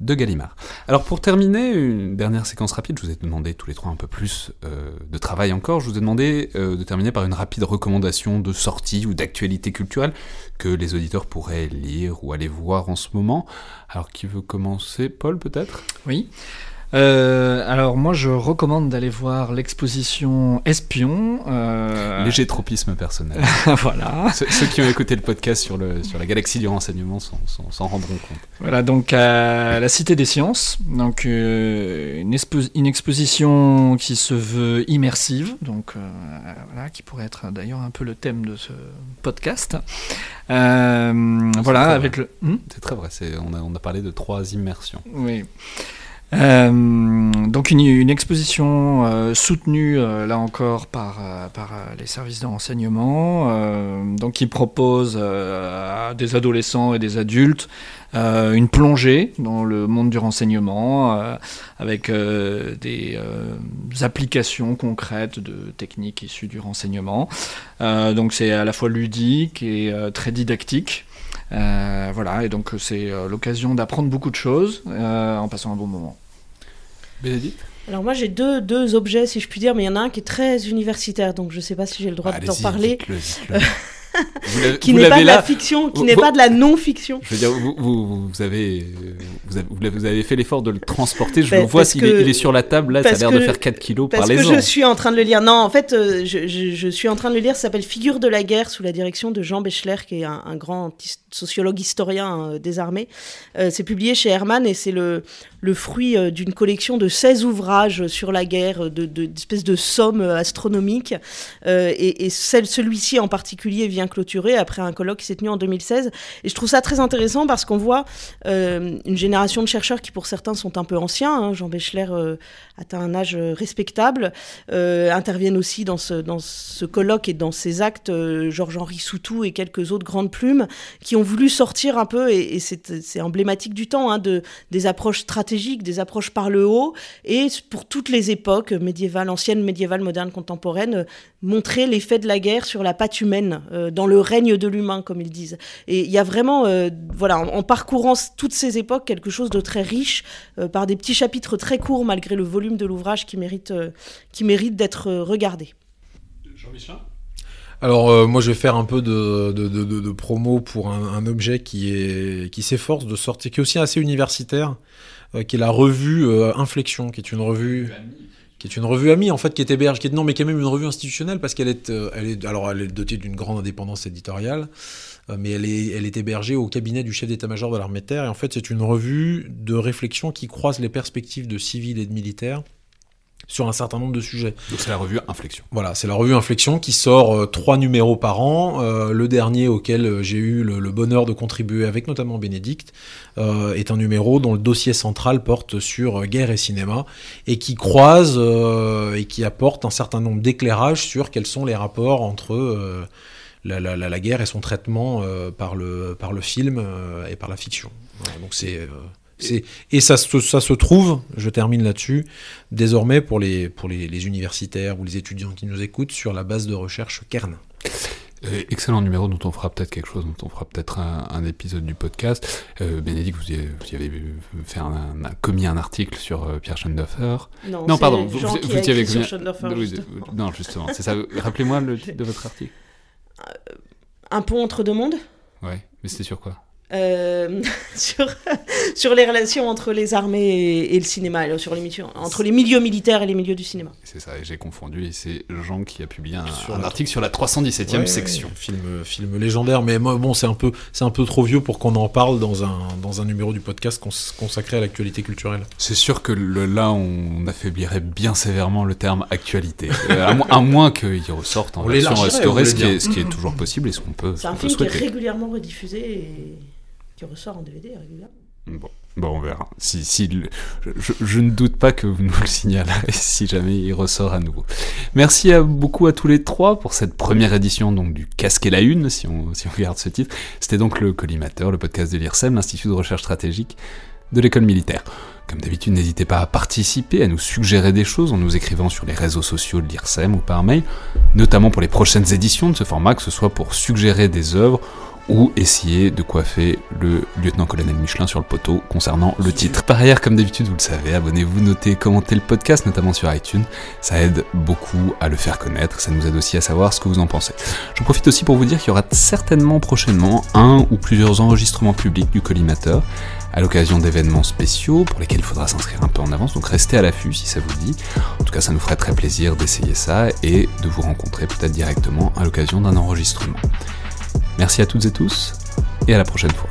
de Gallimard. Alors pour terminer, une dernière séquence rapide, je vous ai demandé tous les trois un peu plus euh, de travail encore, je vous ai demandé euh, de terminer par une rapide recommandation de sortie ou d'actualité culturelle que les auditeurs pourraient lire ou aller voir en ce moment. Alors qui veut commencer? Paul peut-être? Oui. Euh, alors moi je recommande d'aller voir l'exposition Espion. Euh... Léger tropisme personnel. <laughs> voilà. Ceux, qui ont écouté le podcast sur, le, sur la galaxie du renseignement s'en rendront compte. Voilà donc à la Cité des Sciences, donc euh, une, une, exposition qui se veut immersive, donc euh, voilà qui pourrait être d'ailleurs un peu le thème de ce podcast. voilà avec le. Hmm? C'est très vrai. On a, on a parlé de trois immersions. Oui. Euh, donc une, exposition euh, soutenue euh, là encore par, les services de renseignement, donc qui propose à des adolescents et des adultes une plongée dans le monde du renseignement avec des applications concrètes de techniques issues du renseignement. donc c'est à la fois ludique et très didactique. voilà, et donc c'est l'occasion d'apprendre beaucoup de choses en passant un bon moment. Bénédicte alors moi j'ai deux, deux objets si je puis dire, mais il y en a un qui est très universitaire, donc je ne sais pas si j'ai le droit d'en parler. <laughs> qui n'est pas de la fiction, qui n'est pas de la non-fiction. Je veux dire, vous, vous, vous, avez, vous, avez, vous avez fait l'effort de le transporter. Je ben, vois s'il est, il est, sur la table, là, ça a l'air de faire 4 kilos par les Parce que je suis en train de le lire. Non, en fait, euh, je, je, suis en train de le lire. Ça s'appelle Figure de la guerre sous la direction de Jean Bechler, qui est un, un grand sociologue historien euh, des armées. Euh, c'est publié chez Hermann et c'est le, le fruit d'une collection de 16 ouvrages sur la guerre, de, de, d'espèces de sommes astronomiques. et, et celui-ci en particulier vient clôturé après un colloque qui s'est tenu en 2016. Et je trouve ça très intéressant parce qu'on voit euh, une génération de chercheurs qui, pour certains, sont un peu anciens. Hein. Jean Bechler euh, atteint un âge respectable, euh, interviennent aussi dans ce, dans ce colloque et dans ces actes Georges-Henri Soutou et quelques autres grandes plumes qui ont voulu sortir un peu, et, c'est emblématique du temps, hein, de, des approches stratégiques, des approches par le haut, et pour toutes les époques, médiévales, anciennes, médiévales, modernes, contemporaines, montrer l'effet de la guerre sur la patte humaine dans le règne de l'humain, comme ils disent. Et il y a vraiment, euh, voilà, en, parcourant toutes ces époques, quelque chose de très riche, euh, par des petits chapitres très courts, malgré le volume de l'ouvrage qui mérite, euh, qui mérite d'être regardé. Jean-Michel? Alors moi je vais faire un peu de, de, de, promo pour un, objet qui est qui s'efforce de sortir, qui est aussi assez universitaire, qui est la revue Inflexion, qui est une revue qui est une revue amie en fait, qui est héberge, qui est non, mais qui est même une revue institutionnelle parce qu'elle est, euh, elle est, alors dotée d'une grande indépendance éditoriale, euh, mais elle est, elle est hébergée au cabinet du chef d'état-major de l'armée de terre. Et en fait, c'est une revue de réflexion qui croise les perspectives de civils et de militaires sur un certain nombre de sujets. Donc c'est la revue Inflexion. Voilà, c'est la revue Inflexion qui sort euh, trois numéros par an. Euh, le dernier auquel euh, j'ai eu le, bonheur de contribuer avec notamment Bénédicte est un numéro dont le dossier central porte sur guerre et cinéma et qui croise et qui apporte un certain nombre d'éclairages sur quels sont les rapports entre la, la, guerre et son traitement par, le, par le film et par la fiction. donc c'est et ça, ça, se trouve, je termine là-dessus, désormais pour, les, pour les, universitaires ou les étudiants qui nous écoutent sur la base de recherche Kern. Euh, excellent numéro dont on fera peut-être quelque chose, dont on fera peut-être un, épisode du podcast. Euh, Bénédicte, vous, y avez, fait un, commis un article sur euh, Pierre Schoendorfer. Non, non pardon, vous, vous, vous y avez sur Schoendorfer, justement. Non, justement, c'est ça. Rappelez-moi le titre de votre article. Un pont entre deux mondes? Ouais, mais c'était sur quoi? Euh, <laughs> sur, sur les relations entre les armées et, le cinéma, sur les, entre les milieux militaires et les milieux du cinéma. C'est ça, j'ai confondu, et c'est Jean qui a publié un, article sur la 317e section. film, film légendaire, mais moi, bon, c'est un, peu, un peu trop vieux pour qu'on en parle dans un, dans un numéro du podcast consacré à l'actualité culturelle. C'est sûr que le, là, on affaiblirait bien sévèrement le terme actualité, euh, à, moins qu'il ressorte en version restaurée, ce, qui est, ce qui est toujours possible et ce qu'on peut C'est un film qui est régulièrement rediffusé et ressort en DVD régulièrement. Bon. Bon, on verra. Si, si je, ne doute pas que vous nous le signalerez <laughs> si jamais il ressort à nouveau. Merci à, beaucoup à tous les trois pour cette première édition donc du Casque et la Une, si on, si on regarde ce titre. C'était donc le Collimateur, le podcast de l'IRSEM, l'Institut de recherche stratégique de l'école militaire. Comme d'habitude, n'hésitez pas à participer, à nous suggérer des choses en nous écrivant sur les réseaux sociaux de l'IRSEM ou par mail, notamment pour les prochaines éditions de ce format, que ce soit pour suggérer des œuvres ou essayer de coiffer le lieutenant-colonel Michelin sur le poteau concernant le titre. Par ailleurs, comme d'habitude, vous le savez, abonnez-vous, notez, commentez le podcast, notamment sur iTunes. Ça aide beaucoup à le faire connaître, ça nous aide aussi à savoir ce que vous en pensez. J'en profite aussi pour vous dire qu'il y aura certainement prochainement un ou plusieurs enregistrements publics du collimateur à l'occasion d'événements spéciaux pour lesquels il faudra s'inscrire un peu en avance, donc restez à l'affût si ça vous dit. En tout cas, ça nous ferait très plaisir d'essayer ça et de vous rencontrer peut-être directement à l'occasion d'un enregistrement. Merci à toutes et tous, et à la prochaine fois.